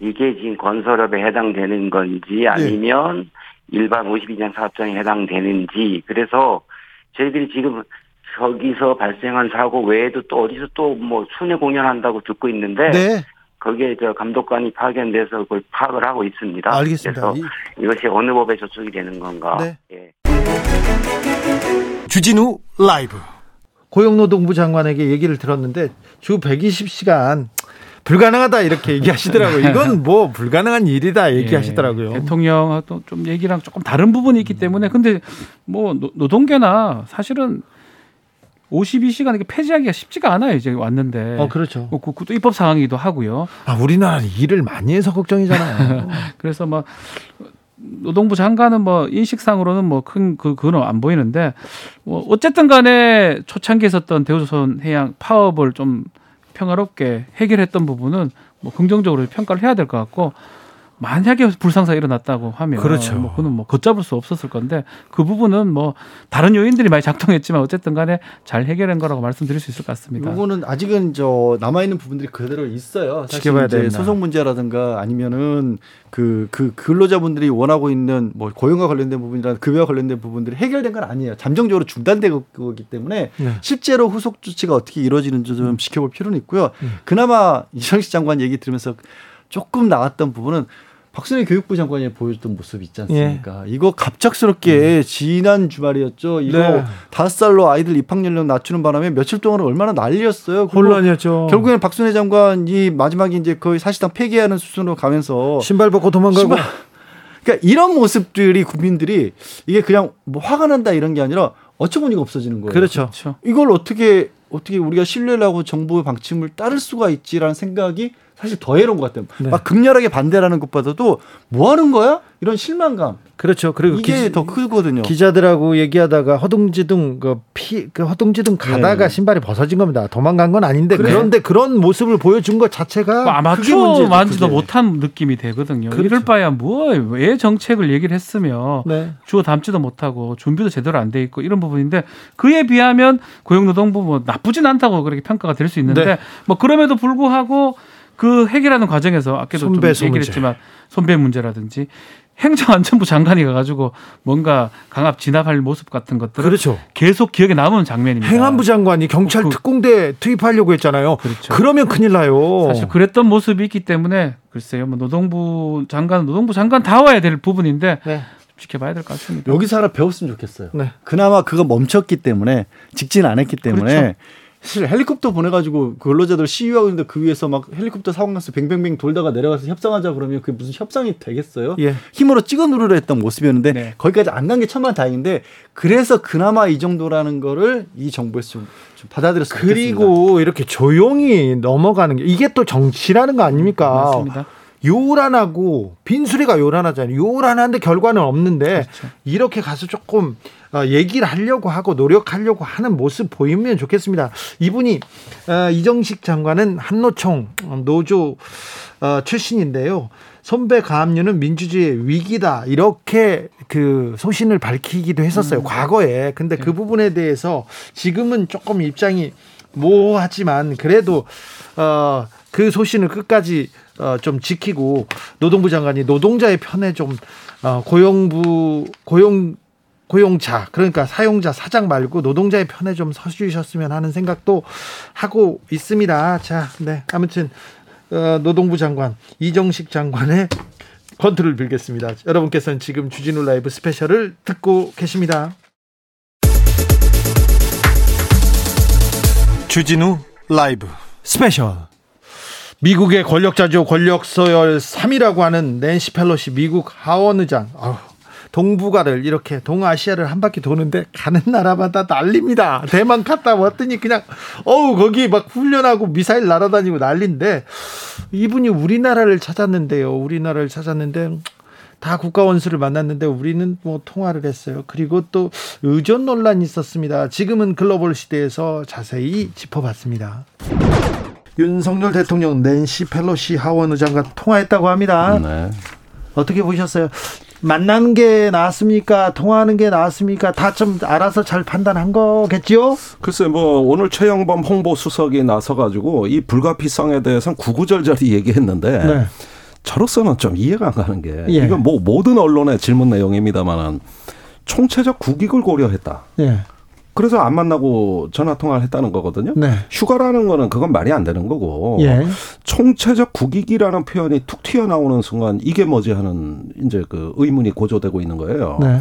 이게 지금 건설업에 해당되는 건지 네. 아니면 네. 일반 52장 사업장에 해당되는지 그래서 저희들이 지금 저기서 발생한 사고 외에도 또 어디서 또 뭐 순회 공연한다고 듣고 있는데 네. 거기에 저 감독관이 파견돼서 그걸 파악을 하고 있습니다. 알겠습니다. 그래서 이것이 어느 법에 저촉이 되는 건가? 네. 예. 주진우 라이브 고용노동부 장관에게 얘기를 들었는데 주 120시간 불가능하다 이렇게 얘기하시더라고요. 이건 뭐 불가능한 일이다 얘기하시더라고요. 예, 대통령하고 좀 얘기랑 조금 다른 부분이 있기 때문에 근데 뭐 노동계나 사실은 52시간 이게 폐지하기가 쉽지가 않아요. 이제 왔는데. 어, 그렇죠. 뭐, 그것도 입법 사항이기도 하고요. 아, 우리나라는 일을 많이 해서 걱정이잖아요. 그래서 뭐 노동부 장관은 뭐 인식상으로는 뭐 큰 그 그건 안 보이는데 뭐 어쨌든 간에 초창기에 있었던 대우조선 해양 파업을 좀 평화롭게 해결했던 부분은 뭐 긍정적으로 평가를 해야 될 것 같고 만약에 불상사가 일어났다고 하면 그렇죠. 뭐 그는 뭐 걷잡을 수 없었을 건데 그 부분은 뭐 다른 요인들이 많이 작동했지만 어쨌든 간에 잘 해결한 거라고 말씀드릴 수 있을 것 같습니다. 이거는 아직은 저 남아 있는 부분들이 그대로 있어요. 지켜봐야 돼. 소송 문제라든가 아니면은 그, 그 근로자분들이 원하고 있는 뭐 고용과 관련된 부분이나 급여와 관련된 부분들이 해결된 건 아니에요. 잠정적으로 중단된 거기 때문에 네. 실제로 후속 조치가 어떻게 이루어지는지 좀 지켜볼 필요는 있고요. 네. 그나마 이정식 장관 얘기 들으면서 조금 나왔던 부분은 박순애 교육부 장관이 보여줬던 모습이 있지 않습니까? 예. 이거 갑작스럽게 음. 지난 주말이었죠. 이거 네. 다섯 살로 아이들 입학 연령 낮추는 바람에 며칠 동안 얼마나 난리였어요. 혼란이었죠. 결국에는 박순애 장관이 마지막에 이제 거의 사실상 폐기하는 수준으로 가면서 신발 벗고 도망가고. 신발. 그러니까 이런 모습들이 국민들이 이게 그냥 뭐 화가 난다 이런 게 아니라 어처구니가 없어지는 거예요. 그렇죠. 그렇죠. 이걸 어떻게 어떻게 우리가 신뢰를 하고 정부의 방침을 따를 수가 있지라는 생각이 사실 더 해로운 것 같아요. 네. 막 극렬하게 반대라는 것보다도 뭐 하는 거야? 이런 실망감. 그렇죠. 그리고 이게 기, 더 크거든요. 기자들하고 얘기하다가 허둥지둥 그 피, 그 허둥지둥 가다가 네. 신발이 벗어진 겁니다. 도망간 건 아닌데 그래. 그런데 그런 모습을 보여준 것 자체가 뭐 아마추어 만지도 못한 느낌이 되거든요. 그렇죠. 이럴 바야 뭐왜 정책을 얘기를 했으며 네. 주어 담지도 못하고 준비도 제대로 안 돼 있고 이런 부분인데 그에 비하면 고용노동부 뭐 나쁘진 않다고 그렇게 평가가 될 수 있는데 네. 뭐 그럼에도 불구하고 그 해결하는 과정에서 아까도 손배, 좀 얘기를 했지만 손배 문제라든지 행정안전부 장관이 가가지고 뭔가 강압 진압할 모습 같은 것들 그렇죠. 계속 기억에 남은 장면입니다. 행안부 장관이 경찰 그, 특공대 투입하려고 했잖아요. 그렇죠. 그러면 큰일 나요. 사실 그랬던 모습이 있기 때문에 글쎄요, 뭐 노동부 장관, 노동부 장관 다 와야 될 부분인데 네. 지켜봐야 될 것 같습니다. 여기서 하나 배웠으면 좋겠어요. 네. 그나마 그거 멈췄기 때문에 직진 안 했기 때문에 그렇죠. 사실 헬리콥터 보내가지고 그 근로자들 시위하고 있는데 그 위에서 막 헬리콥터 사고 나서 뱅뱅뱅 돌다가 내려가서 협상하자 그러면 그게 무슨 협상이 되겠어요? 예. 힘으로 찍어 누르려 했던 모습이었는데 네. 거기까지 안 간 게 천만 다행인데 그래서 그나마 이 정도라는 거를 이 정부에서 좀, 좀 받아들였으면 그리고 좋겠습니다. 이렇게 조용히 넘어가는 게 이게 또 정치라는 거 아닙니까? 맞습니다. 요란하고 빈수리가 요란하잖아요. 요란한데 결과는 없는데 그렇죠. 이렇게 가서 조금 어, 얘기를 하려고 하고 노력하려고 하는 모습 보이면 좋겠습니다. 이분이 어, 이정식 장관은 한노총 노조 어, 출신인데요. 선배 가압류는 민주주의의 위기다 이렇게 그 소신을 밝히기도 했었어요. 음. 과거에. 근데 그 네. 부분에 대해서 지금은 조금 입장이 모호하지만 그래도 어, 그 소신을 끝까지 어, 좀 지키고 노동부 장관이 노동자의 편에 좀 어, 고용부 고용 고용자 그러니까 사용자 사장 말고 노동자의 편에 좀 서주셨으면 하는 생각도 하고 있습니다. 자, 네 아무튼 어, 노동부 장관 이정식 장관의 건투를 빌겠습니다. 여러분께서는 지금 주진우 라이브 스페셜을 듣고 계십니다. 주진우 라이브 스페셜 미국의 권력자죠. 권력 서열 3위라고 하는 낸시 펠로시 미국 하원 의장. 아우, 동북아를 이렇게 동아시아를 한 바퀴 도는데 가는 나라마다 난립니다. 대만 갔다 왔더니 그냥 어우 거기 막 훈련하고 미사일 날아다니고 난린데 이분이 우리나라를 찾았는데요. 우리나라를 찾았는데 다 국가 원수를 만났는데 우리는 뭐 통화를 했어요. 그리고 또 의존 논란이 있었습니다. 지금은 글로벌 시대에서 자세히 짚어봤습니다. 윤석열 대통령 낸시 펠로시 하원 의장과 통화했다고 합니다. 네. 어떻게 보셨어요? 만나는 게 나았습니까? 통화하는 게 나았습니까? 다 좀 알아서 잘 판단한 거겠지요? 글쎄 뭐 오늘 최영범 홍보 수석이 나서 가지고 이 불가피성에 대해서는 구구절절히 얘기했는데 네. 저로서는 좀 이해가 안 가는 게 예. 이건 뭐 모든 언론의 질문 내용입니다만은 총체적 국익을 고려했다. 예. 그래서 안 만나고 전화 통화를 했다는 거거든요. 네. 휴가라는 거는 그건 말이 안 되는 거고 예. 총체적 국익이라는 표현이 툭 튀어나오는 순간 이게 뭐지 하는 이제 그 의문이 고조되고 있는 거예요. 네.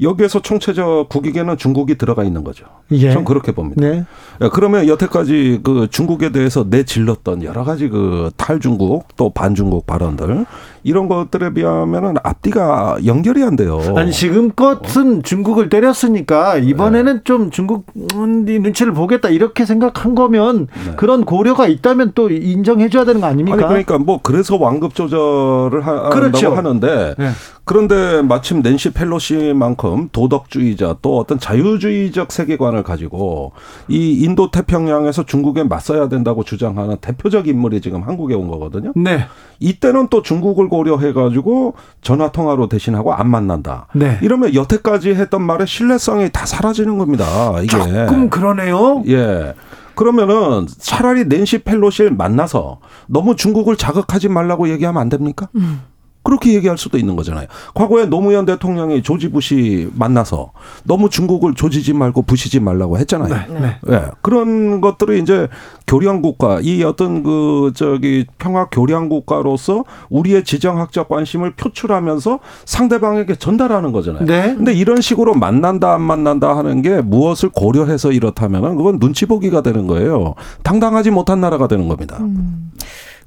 여기에서 총체적 국익에는 중국이 들어가 있는 거죠. 예. 전 그렇게 봅니다. 네. 예, 그러면 여태까지 그 중국에 대해서 내질렀던 여러 가지 그 탈중국 또 반중국 발언들 이런 것들에 비하면은 앞뒤가 연결이 안 돼요. 아니 지금껏은 어. 중국을 때렸으니까 이번에는 네. 좀 중국 눈치를 보겠다 이렇게 생각한 거면 네. 그런 고려가 있다면 또 인정해줘야 되는 거 아닙니까? 아니 그러니까 뭐 그래서 완급 조절을 한다고 그렇죠. 하는데 네. 그런데 마침 낸시 펠로시만큼 도덕주의자 또 어떤 자유주의적 세계관을 가지고 이 인도 태평양에서 중국에 맞서야 된다고 주장하는 대표적 인물이 지금 한국에 온 거거든요. 네. 이때는 또 중국을 고려해가지고 전화 통화로 대신하고 안 만난다. 네. 이러면 여태까지 했던 말의 신뢰성이 다 사라지는 겁니다. 이게 조금 그러네요. 예. 그러면은 차라리 낸시 펠로시를 만나서 너무 중국을 자극하지 말라고 얘기하면 안 됩니까? 음. 그렇게 얘기할 수도 있는 거잖아요. 과거에 노무현 대통령이 조지 부시 만나서 너무 중국을 조지지 말고 부시지 말라고 했잖아요. 네. 네. 네. 그런 것들을 이제 교량 국가, 이 어떤 그 저기 평화 교량 국가로서 우리의 지정학적 관심을 표출하면서 상대방에게 전달하는 거잖아요. 네. 근데 이런 식으로 만난다 안 만난다 하는 게 무엇을 고려해서 이렇다면은 그건 눈치 보기가 되는 거예요. 당당하지 못한 나라가 되는 겁니다. 음.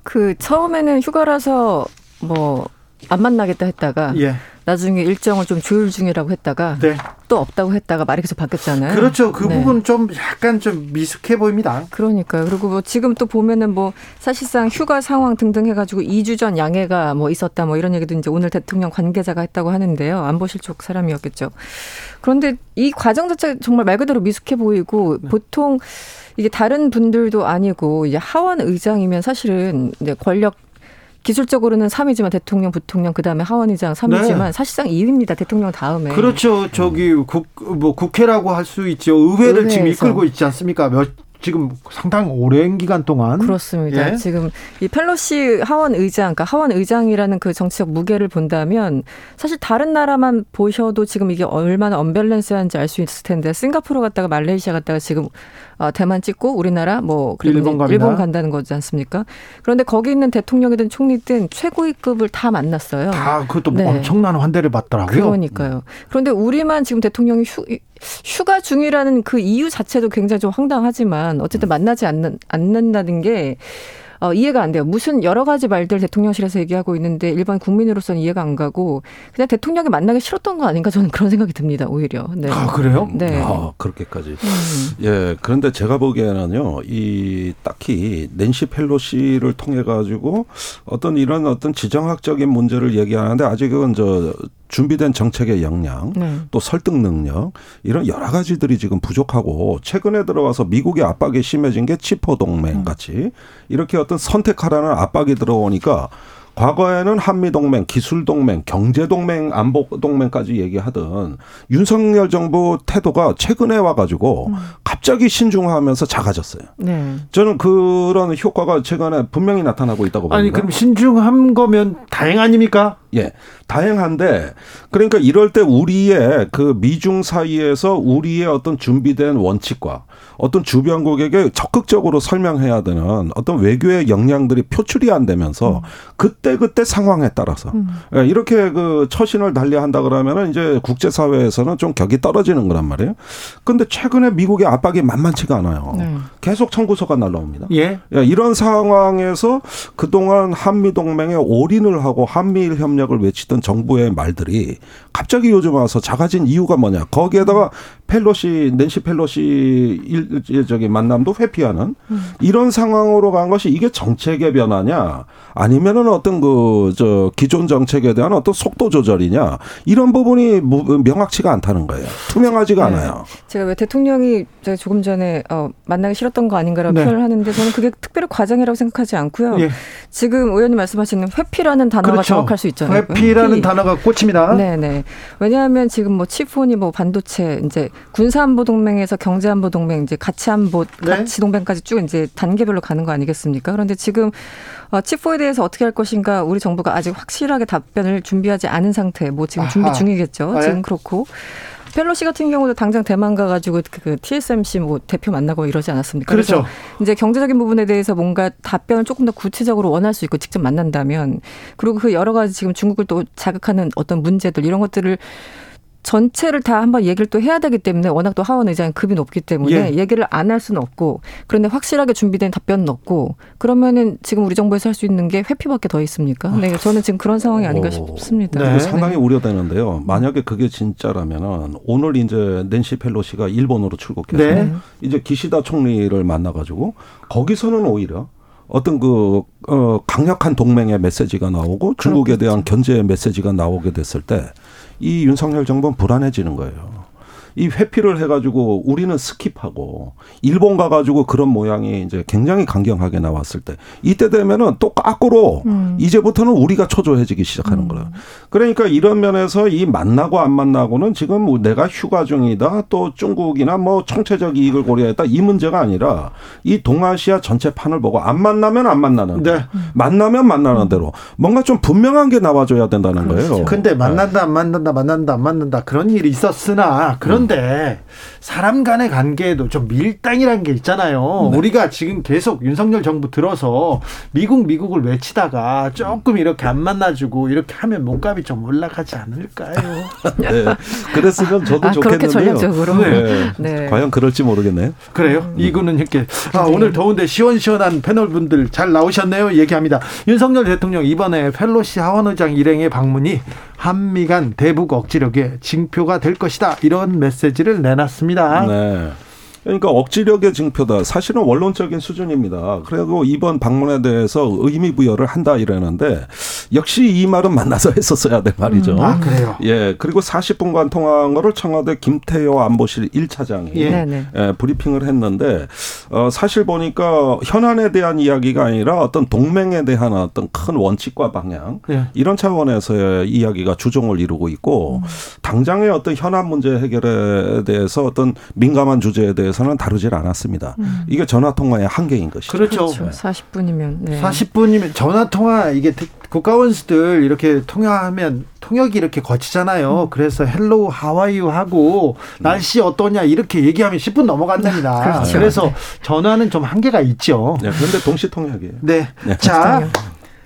그 처음에는 휴가라서 뭐 안 만나겠다 했다가 예. 나중에 일정을 좀 조율 중이라고 했다가 네. 또 없다고 했다가 말이 계속 바뀌었잖아요. 그렇죠. 그 네. 부분 좀 약간 좀 미숙해 보입니다. 그러니까요. 그리고 뭐 지금 또 보면은 뭐 사실상 휴가 상황 등등 해가지고 2주 전 양해가 뭐 있었다 뭐 이런 얘기도 이제 오늘 대통령 관계자가 했다고 하는데요. 안보실 쪽 사람이었겠죠. 그런데 이 과정 자체 정말 말 그대로 미숙해 보이고 네. 보통 이게 다른 분들도 아니고 이제 하원 의장이면 사실은 이제 권력 기술적으로는 3위지만 대통령, 부통령 그다음에 하원의장 3위지만 네. 사실상 2위입니다. 대통령 다음에. 그렇죠. 저기 국 뭐 국회라고 할 수 있죠. 의회를 의회에서. 지금 이끌고 있지 않습니까? 몇 지금 상당히 오랜 기간 동안 그렇습니다. 예? 지금 이 펠로시 하원 의장, 그러니까 하원 의장이라는 그 정치적 무게를 본다면 사실 다른 나라만 보셔도 지금 이게 얼마나 언밸런스한지 알 수 있을 텐데 싱가포르 갔다가 말레이시아 갔다가 지금 어, 대만 찍고 우리나라 뭐 일본, 일본 간다는 거지 않습니까? 그런데 거기 있는 대통령이든 총리든 최고위급을 다 만났어요. 다 그것도 뭐 네. 엄청난 환대를 받더라고요. 그러니까요. 그런데 우리만 지금 대통령이 휴, 휴가 중이라는 그 이유 자체도 굉장히 좀 황당하지만 어쨌든 만나지 않는 않는다는 게 어, 이해가 안 돼요. 무슨 여러 가지 말들 대통령실에서 얘기하고 있는데 일반 국민으로서는 이해가 안 가고 그냥 대통령이 만나기 싫었던 거 아닌가 저는 그런 생각이 듭니다. 오히려. 네. 아 그래요? 네. 아 그렇게까지. 음. 예. 그런데 제가 보기에는요, 이 딱히 낸시 펠로시를 통해 가지고 어떤 이런 어떤 지정학적인 문제를 얘기하는데 아직은 저 준비된 정책의 역량, 네. 또 설득 능력 이런 여러 가지들이 지금 부족하고 최근에 들어와서 미국의 압박이 심해진 게 치포 동맹 음. 같이 이렇게 어떤 선택하라는 압박이 들어오니까 과거에는 한미동맹, 기술동맹, 경제동맹, 안보동맹까지 얘기하던 윤석열 정부 태도가 최근에 와가지고 음. 갑자기 신중하면서 작아졌어요. 네. 저는 그런 효과가 최근에 분명히 나타나고 있다고 봅니다. 아니, 그럼 신중한 거면 다행 아닙니까? 예. 다행한데 그러니까 이럴 때 우리의 그 미중 사이에서 우리의 어떤 준비된 원칙과 어떤 주변국에게 적극적으로 설명해야 되는 어떤 외교의 역량들이 표출이 안 되면서 음. 그때 그때 상황에 따라서 음. 예, 이렇게 그 처신을 달리한다 그러면은 이제 국제 사회에서는 좀 격이 떨어지는 거란 말이에요. 근데 최근에 미국의 압박이 만만치가 않아요. 네. 계속 청구서가 날라옵니다. 예. 예, 이런 상황에서 그동안 한미 동맹에 올인을 하고 한미일 협력을 외치던 정부의 말들이 갑자기 요즘 와서 작아진 이유가 뭐냐? 거기에다가 펠로시 낸시 펠로시 일 저기 만남도 회피하는 음. 이런 상황으로 간 것이 이게 정책의 변화냐 아니면은 어떤 그 저 기존 정책에 대한 어떤 속도 조절이냐 이런 부분이 명확치가 않다는 거예요. 투명하지가 네. 않아요. 제가 왜 대통령이 제가 조금 전에 어, 만나기 싫었던 거 아닌가라고 네. 표현을 하는데 저는 그게 특별히 과정이라고 생각하지 않고요. 예. 지금 의원님 말씀하시는 회피라는 단어가 그렇죠. 정확할 수 있잖아요. 회피라는 회피. 단어가 꽂힙니다. 네네. 왜냐하면 지금 뭐 치폰이 뭐 반도체 이제 군사안보 동맹에서 경제안보 동맹 이제 가치안보 네. 가치 동맹까지 쭉 이제 단계별로 가는 거 아니겠습니까? 그런데 지금 어, 치포에 대해서 어떻게 할 것인가 우리 정부가 아직 확실하게 답변을 준비하지 않은 상태. 뭐 지금 준비 중이겠죠. 네. 지금 그렇고. 펠로시 같은 경우도 당장 대만 가가지고 그, 그 TSMC 뭐 대표 만나고 이러지 않았습니까? 그렇죠. 그래서 이제 경제적인 부분에 대해서 뭔가 답변을 조금 더 구체적으로 원할 수 있고 직접 만난다면 그리고 그 여러 가지 지금 중국을 또 자극하는 어떤 문제들 이런 것들을 전체를 다 한번 얘기를 또 해야 되기 때문에 워낙 또 하원 의장이 급이 높기 때문에 예. 얘기를 안 할 수는 없고 그런데 확실하게 준비된 답변은 없고 그러면은 지금 우리 정부에서 할 수 있는 게 회피밖에 더 있습니까? 네, 저는 지금 그런 상황이 아닌가 싶습니다. 네. 상당히 네. 우려되는데요. 만약에 그게 진짜라면은 오늘 이제 낸시 펠로시가 일본으로 출국해서 네. 이제 기시다 총리를 만나가지고 거기서는 오히려 어떤 그, 어, 강력한 동맹의 메시지가 나오고 중국에 대한 견제의 메시지가 나오게 됐을 때 이 윤석열 정부는 불안해지는 거예요. 이 회피를 해가지고 우리는 스킵하고 일본 가가지고 그런 모양이 이제 굉장히 강경하게 나왔을 때 이때 되면은 또 거꾸로 음. 이제부터는 우리가 초조해지기 시작하는 음. 거예요. 그러니까 이런 면에서 이 만나고 안 만나고는 지금 뭐 내가 휴가 중이다 또 중국이나 뭐 총체적 이익을 고려했다 이 문제가 아니라 이 동아시아 전체 판을 보고 안 만나면 안 만나는 네. 만나면 만나는 대로 뭔가 좀 분명한 게 나와줘야 된다는 그렇죠. 거예요. 근데 만난다 안 만난다 만난다 안 만난다 그런 일이 있었으나 그런 그런데 사람 간의 관계에도 좀 밀당이라는 게 있잖아요. 네. 우리가 지금 계속 윤석열 정부 들어서 미국 미국을 외치다가 조금 이렇게 안 만나주고 이렇게 하면 몸값이 좀 올라가지 않을까요? 네. 그랬으면 저도 아, 좋겠는데요. 전략적으로. 네. 네. 과연 그럴지 모르겠네요. 그래요? 음. 이거는 이렇게 아, 오늘 더운데 시원시원한 패널 분들 잘 나오셨네요. 얘기합니다. 윤석열 대통령 이번에 펠로시 하원의장 일행의 방문이 한미 간 대북 억지력의 징표가 될 것이다. 이런 메시지를 내놨습니다. 네. 그러니까 억지력의 증표다. 사실은 원론적인 수준입니다. 그리고 이번 방문에 대해서 의미 부여를 한다 이러는데 역시 이 말은 만나서 했었어야 될 말이죠. 음, 아, 그래요? 예. 그리고 40분간 통화한 거를 청와대 김태효 안보실 1차장이 예. 예, 브리핑을 했는데 어, 사실 보니까 현안에 대한 이야기가 아니라 어떤 동맹에 대한 어떤 큰 원칙과 방향 예. 이런 차원에서의 이야기가 주종을 이루고 있고 음. 당장의 어떤 현안 문제 해결에 대해서 어떤 민감한 주제에 대해서 대해서는 다루질 않았습니다. 음. 이게 전화 통화의 한계인 것이죠. 그렇죠. 그렇죠. 40분이면 네. 40분이면 전화 통화 이게 국가원수들 이렇게 통화하면 통역이 이렇게 거치잖아요. 음. 그래서 Hello how are you 하고 날씨 어떠냐 이렇게 얘기하면 10분 넘어간답니다. 그렇죠. 그래서 전화는 좀 한계가 있죠. 네, 그런데 동시 통역이에요. 네. 네. 자,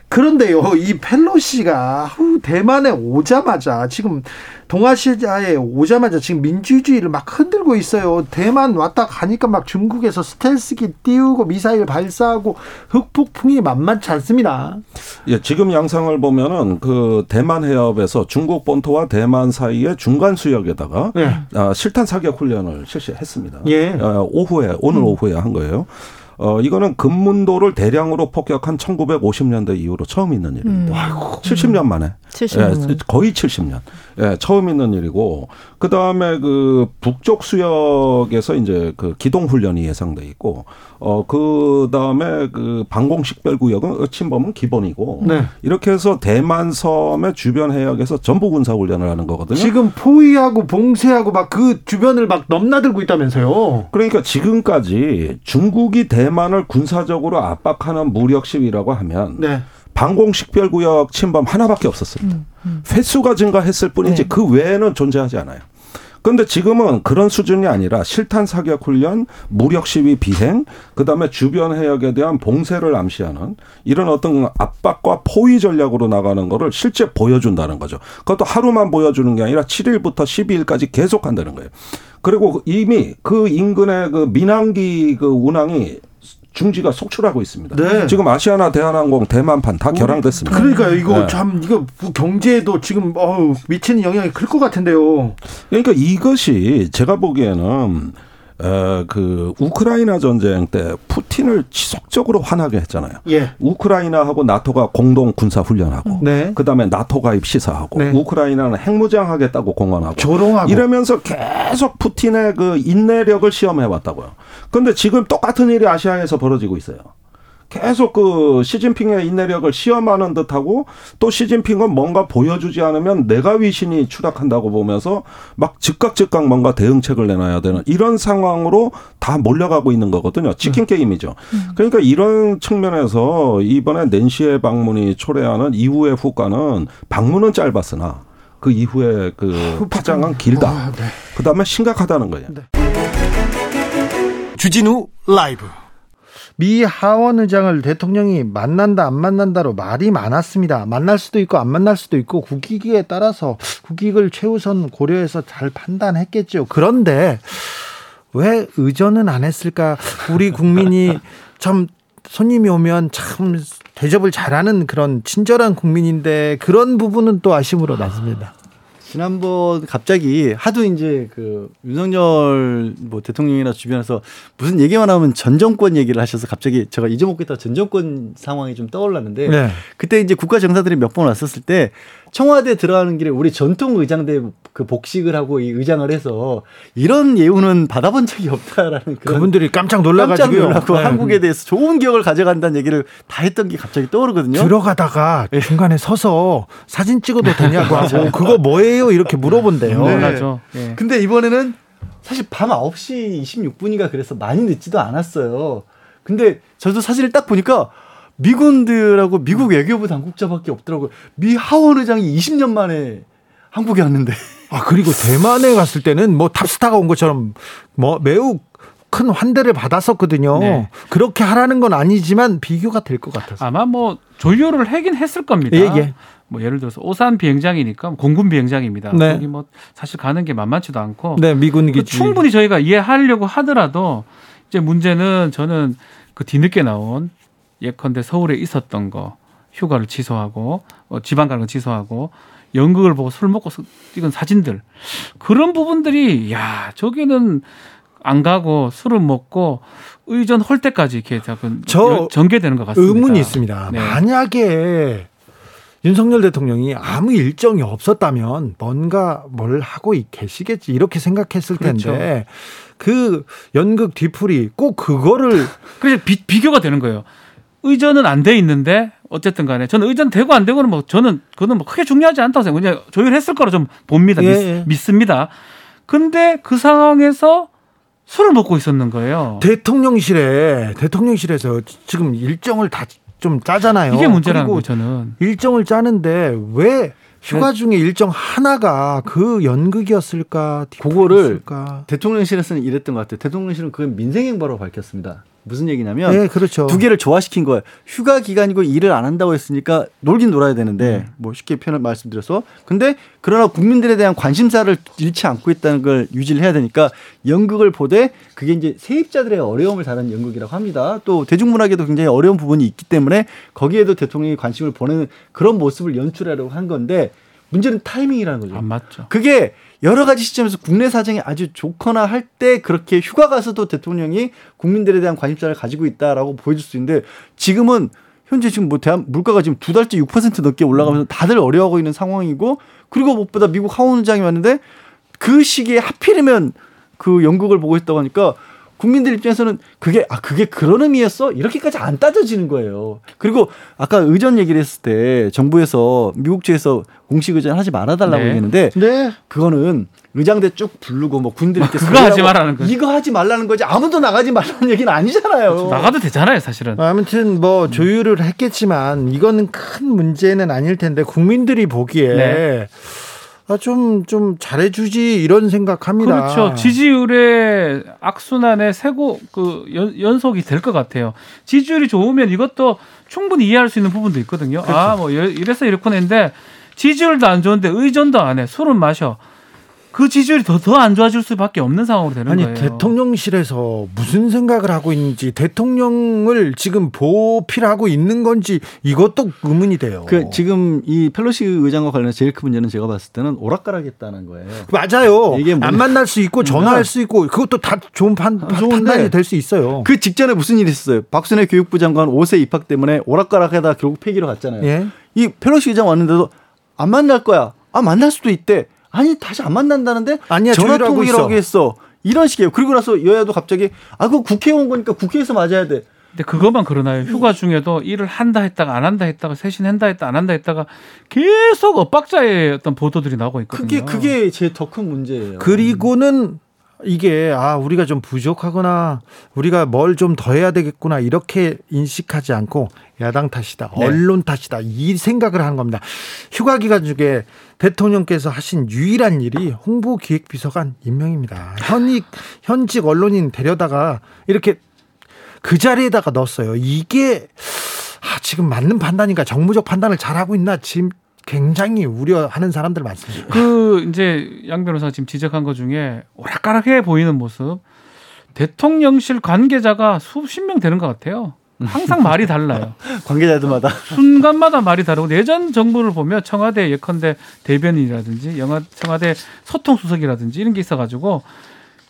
그런데요, 이 펠로시가 대만에 오자마자 지금 동아시아에 오자마자 지금 민주주의를 막 흔들고 있어요. 대만 왔다 가니까 막 중국에서 스텔스기 띄우고 미사일 발사하고 흑폭풍이 만만치 않습니다. 예, 지금 양상을 보면은 그 대만 해협에서 중국 본토와 대만 사이의 중간 수역에다가 예. 아, 실탄 사격 훈련을 실시했습니다. 예. 어, 오후에 오늘 음. 오후에 한 거예요. 어, 이거는 금문도를 대량으로 폭격한 1950년대 이후로 처음 있는 일입니다. 음. 아이고. 70년 만에. 70년. 예, 거의 70년. 예, 처음 있는 일이고, 그 다음에 그 북쪽 수역에서 이제 그 기동훈련이 예상돼 있고, 어, 그 다음에 그 방공식별구역은 침범은 기본이고, 네. 이렇게 해서 대만 섬의 주변 해역에서 전부 군사훈련을 하는 거거든요. 지금 포위하고 봉쇄하고 막 그 주변을 막 넘나들고 있다면서요. 그러니까 지금까지 중국이 대 대만을 군사적으로 압박하는 무력 시위라고 하면 네. 방공식별 구역 침범 하나밖에 없었습니다. 음, 음. 횟수가 증가했을 뿐이지 네. 그 외에는 존재하지 않아요. 그런데 지금은 그런 수준이 아니라 실탄 사격 훈련, 무력 시위 비행, 그다음에 주변 해역에 대한 봉쇄를 암시하는 이런 어떤 압박과 포위 전략으로 나가는 거를 실제 보여준다는 거죠. 그것도 하루만 보여주는 게 아니라 7일부터 12일까지 계속 한다는 거예요. 그리고 이미 그 인근의 그 민항기 그 운항이 중지가 속출하고 있습니다. 네. 지금 아시아나 대한항공 대만판 다 결항됐습니다. 그러니까 이거 네. 참 이거 경제에도 지금 어우, 미치는 영향이 클 것 같은데요. 그러니까 이것이 제가 보기에는 에, 그 우크라이나 전쟁 때 푸틴을 지속적으로 화나게 했잖아요. 예. 우크라이나하고 나토가 공동 군사 훈련하고, 네. 그다음에 나토 가입 시사하고, 네. 우크라이나는 핵무장 하겠다고 공언하고, 조롱하고 이러면서 계속 푸틴의 그 인내력을 시험해 왔다고요. 그런데 지금 똑같은 일이 아시아에서 벌어지고 있어요. 계속 그 시진핑의 인내력을 시험하는 듯하고 또 시진핑은 뭔가 보여주지 않으면 내가 위신이 추락한다고 보면서 막 즉각 즉각 뭔가 대응책을 내놔야 되는 이런 상황으로 다 몰려가고 있는 거거든요. 치킨 게임이죠. 그러니까 이런 측면에서 이번에 낸시의 방문이 초래하는 이후의 후과는 방문은 짧았으나 그 이후에 그 파장은 길다. 그 다음에 심각하다는 거예요. 주진우 라이브. 미 하원 의장을 대통령이 만난다 안 만난다로 말이 많았습니다. 만날 수도 있고 안 만날 수도 있고 국익에 따라서 국익을 최우선 고려해서 잘 판단했겠죠. 그런데 왜 의전은 안 했을까? 우리 국민이 참 손님이 오면 참 대접을 잘하는 그런 친절한 국민인데 그런 부분은 또 아쉬움으로 남습니다. 지난번 갑자기 하도 이제 그 윤석열 뭐 대통령이나 주변에서 무슨 얘기만 하면 전 정권 얘기를 하셔서 갑자기 제가 잊어먹겠다 전 정권 상황이 좀 떠올랐는데 네. 그때 이제 국가 정사들이 몇 번 왔었을 때 청와대 들어가는 길에 우리 전통 의장대 그 복식을 하고 이 의장을 해서 이런 예우는 받아본 적이 없다라는 그런 그분들이 깜짝 깜짝 놀라가지고 놀라고 한국에 대해서 좋은 기억을 가져간다는 얘기를 다 했던 게 갑자기 떠오르거든요. 들어가다가 중간에 서서 사진 찍어도 되냐고 하고 그거 뭐예요 이렇게 물어본대요. 네. 예. 근데 이번에는 사실 밤 9시 26분이가 그래서 많이 늦지도 않았어요. 근데 저도 사진을 딱 보니까 미군들하고 미국 외교부 당국자밖에 없더라고요. 미 하원 의장이 20년 만에 한국에 왔는데. 아 그리고 대만에 갔을 때는 뭐 탑스타가 온 것처럼 뭐 매우 큰 환대를 받았었거든요. 네. 그렇게 하라는 건 아니지만 비교가 될 것 같아서. 아마 뭐 조율을 하긴 했을 겁니다. 예, 예. 뭐 예를 들어서 오산 비행장이니까 공군 비행장입니다. 네. 여기 뭐 사실 가는 게 만만치도 않고 네, 미군 그 기지. 충분히 저희가 이해하려고 하더라도 이제 문제는 저는 그 뒤늦게 나온 예컨대 서울에 있었던 거 휴가를 취소하고 어, 지방 가는 거 취소하고 연극을 보고 술 먹고 서- 찍은 사진들 그런 부분들이 야 저기는 안 가고 술을 먹고 의전 할 때까지 이렇게 자꾸 저 전개되는 것 같습니다. 의문이 있습니다. 네. 만약에 윤석열 대통령이 아무 일정이 없었다면 뭔가 뭘 하고 계시겠지 이렇게 생각했을 그렇죠. 텐데 그 연극 뒤풀이 꼭 그거를 그래서 비, 비교가 되는 거예요. 의전은 안 돼 있는데 어쨌든 간에 저는 의전 되고 안 되고는 뭐 저는 그거는 뭐 크게 중요하지 않다고 생각해요. 그냥 조율했을 거라 좀 봅니다. 예, 믿, 예. 믿 습니다. 근데 그 상황에서 술을 먹고 있었는 거예요. 대통령실에 대통령실에서 지금 일정을 다 좀 짜잖아요. 이게 문제라는 거예요, 저는. 일정을 짜는데 왜 휴가 중에 일정 하나가 그 연극이었을까? 그거를? 대통령실에서는 이랬던 것 같아요. 대통령실은 그건 민생행보라고 밝혔습니다. 무슨 얘기냐면 네, 그렇죠. 두 개를 조화시킨 거예요. 휴가 기간이고 일을 안 한다고 했으니까 놀긴 놀아야 되는데 뭐 쉽게 표현을 말씀드려서 근데 그러나 국민들에 대한 관심사를 잃지 않고 있다는 걸 유지를 해야 되니까 연극을 보되 그게 이제 세입자들의 어려움을 다룬 연극이라고 합니다. 또 대중문화계도 굉장히 어려운 부분이 있기 때문에 거기에도 대통령이 관심을 보내는 그런 모습을 연출하려고 한 건데 문제는 타이밍이라는 거죠. 안 맞죠. 그게 여러 가지 시점에서 국내 사정이 아주 좋거나 할 때 그렇게 휴가 가서도 대통령이 국민들에 대한 관심사를 가지고 있다라고 보여줄 수 있는데 지금은 현재 지금 뭐 대한 물가가 지금 두 달째 6% 넘게 올라가면서 다들 어려워하고 있는 상황이고 그리고 무엇보다 미국 하원 의장이 왔는데 그 시기에 하필이면 그 연극을 보고 있다고 하니까 국민들 입장에서는 그게 아 그게 그런 의미였어 이렇게까지 안 따져지는 거예요. 그리고 아까 의전 얘기를 했을 때 정부에서 미국 측에서 공식 의전 하지 말아달라고 네. 얘기했는데 네. 그거는 의장대 쭉 부르고 뭐 군들 이렇게 그거 하지 말라는 거죠. 이거 하지 말라는 거지 아무도 나가지 말라는 얘기는 아니잖아요. 나가도 되잖아요, 사실은. 아무튼 뭐 조율을 했겠지만 이거는 큰 문제는 아닐 텐데 국민들이 보기에 네. 아, 좀, 좀 잘해주지 이런 생각합니다. 그렇죠. 지지율의 악순환의 세고 그 연, 연속이 될 것 같아요. 지지율이 좋으면 이것도 충분히 이해할 수 있는 부분도 있거든요. 아, 뭐 이래서 이렇구나 했는데 지지율도 안 좋은데 의전도 안 해. 술은 마셔. 그 지지율이 더 더 안 좋아질 수밖에 없는 상황으로 되는 아니, 거예요. 대통령실에서 무슨 생각을 하고 있는지 대통령을 지금 보필하고 있는 건지 이것도 의문이 돼요. 그 지금 이 펠로시 의장과 관련해서 제일 큰 문제는 제가 봤을 때는 오락가락했다는 거예요. 맞아요. 이게 안 만날 수 있고 전화할 수 있고 그것도 다 좋은 판, 판단이 될 수 있어요. 그 직전에 무슨 일이 있었어요? 박순애 교육부 장관 5세 입학 때문에 오락가락하다 결국 폐기로 갔잖아요. 예? 이 펠로시 의장 왔는데도 안 만날 거야. 아 만날 수도 있대. 아니 다시 안 만난다는데 아니야 전화 통일하고 했어. 이런 식이에요. 그리고 나서 여야도 갑자기 아그 국회의원 거니까 국회에서 맞아야 돼. 근데 그것만 그러나요? 휴가 중에도 일을 한다 했다가 안 한다 했다가 쇄신한다 했다 안 한다 했다가 계속 엇박자의 어떤 보도들이 나오고 있거든요. 그게 그게 제 더 큰 문제예요. 그리고는 이게 아 우리가 좀 부족하거나 우리가 뭘 좀 더 해야 되겠구나 이렇게 인식하지 않고 야당 탓이다 네. 언론 탓이다 이 생각을 하는 겁니다. 휴가 기간 중에 대통령께서 하신 유일한 일이 홍보기획비서관 임명입니다. 현직 현직 언론인 데려다가 이렇게 그 자리에다가 넣었어요. 이게 아, 지금 맞는 판단인가? 정무적 판단을 잘하고 있나? 지금 굉장히 우려하는 사람들 많습니다. 그 이제 양 변호사 지금 지적한 것 중에 오락가락해 보이는 모습 대통령실 관계자가 수십 명 되는 것 같아요. 항상 말이 달라요. 관계자들마다 순간마다 말이 다르고 예전 정부를 보면 청와대 예컨대 대변인이라든지 영화 청와대 소통 수석이라든지 이런 게 있어가지고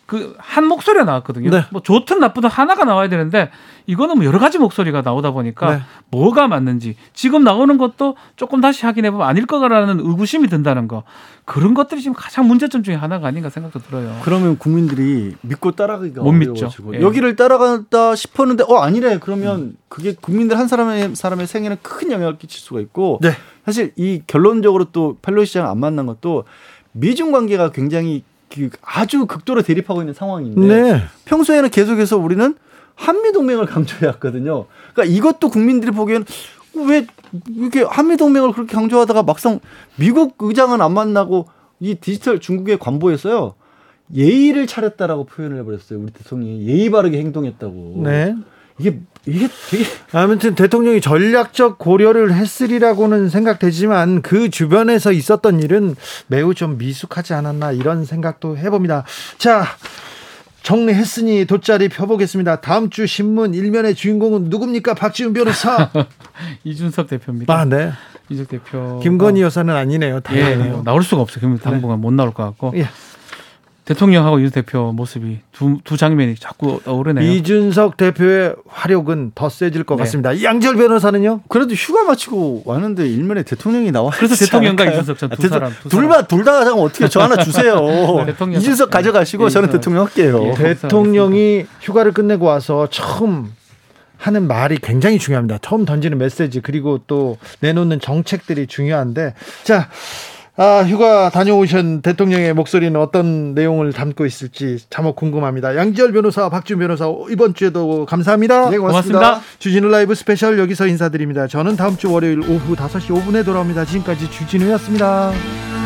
그 한 목소리가 나왔거든요. 네. 뭐 좋든 나쁘든 하나가 나와야 되는데 이거는 뭐 여러 가지 목소리가 나오다 보니까 네. 뭐가 맞는지 지금 나오는 것도 조금 다시 확인해 보면 아닐 거라는 의구심이 든다는 거 그런 것들이 지금 가장 문제점 중에 하나가 아닌가 생각도 들어요. 그러면 국민들이 믿고 따라가기가 못 믿죠. 예. 여기를 따라간다 싶었는데 어 아니래 그러면 음. 그게 국민들 한 사람의 사람의 생에는 큰 영향을 끼칠 수가 있고 네. 사실 이 결론적으로 또 펠로시 장 안 만난 것도 미중 관계가 굉장히 그 아주 극도로 대립하고 있는 상황인데 네. 평소에는 계속해서 우리는 한미 동맹을 강조해 왔거든요. 그러니까 이것도 국민들이 보기엔 왜 이렇게 한미 동맹을 그렇게 강조하다가 막상 미국 의장은 안 만나고 이 디지털 중국의 관보에서요 예의를 차렸다라고 표현을 해버렸어요. 우리 대통령이 예의 바르게 행동했다고. 네. 이게 이게 되게 아무튼 대통령이 전략적 고려를 했으리라고는 생각되지만 그 주변에서 있었던 일은 매우 좀 미숙하지 않았나 이런 생각도 해봅니다. 자. 정리했으니 돗자리 펴보겠습니다. 다음 주 신문 일면의 주인공은 누굽니까? 박지훈 변호사. 이준석 대표입니다. 아, 네. 이준석 대표. 김건희 여사는 아니네요. 다행이네요. 예, 나올 수가 없어요. 당분간 네. 못 나올 것 같고. 예. 대통령하고 유 대표 모습이 두, 두 장면이 자꾸 떠오르네요. 이준석 대표의 화력은 더 세질 것 네. 같습니다. 양절 변호사는요? 그래도 휴가 마치고 왔는데 일면에 대통령이 나와. 그래서 대통령과 이준석 전두 사람. 둘다 둘다 하자면 어떻게 저 하나 주세요. 네, 이준석 가져가시고 네, 저는 대통령 할게요. 예, 대통령이 휴가를 끝내고 와서 처음 하는 말이 굉장히 중요합니다. 처음 던지는 메시지 그리고 또 내놓는 정책들이 중요한데 자. 아, 휴가 다녀오신 대통령의 목소리는 어떤 내용을 담고 있을지 참혹 궁금합니다. 양지열 변호사, 박준 변호사 이번 주에도 감사합니다. 네, 고맙습니다. 고맙습니다. 주진우 라이브 스페셜 여기서 인사드립니다. 저는 다음 주 월요일 오후 5시 5분에 돌아옵니다. 지금까지 주진우였습니다.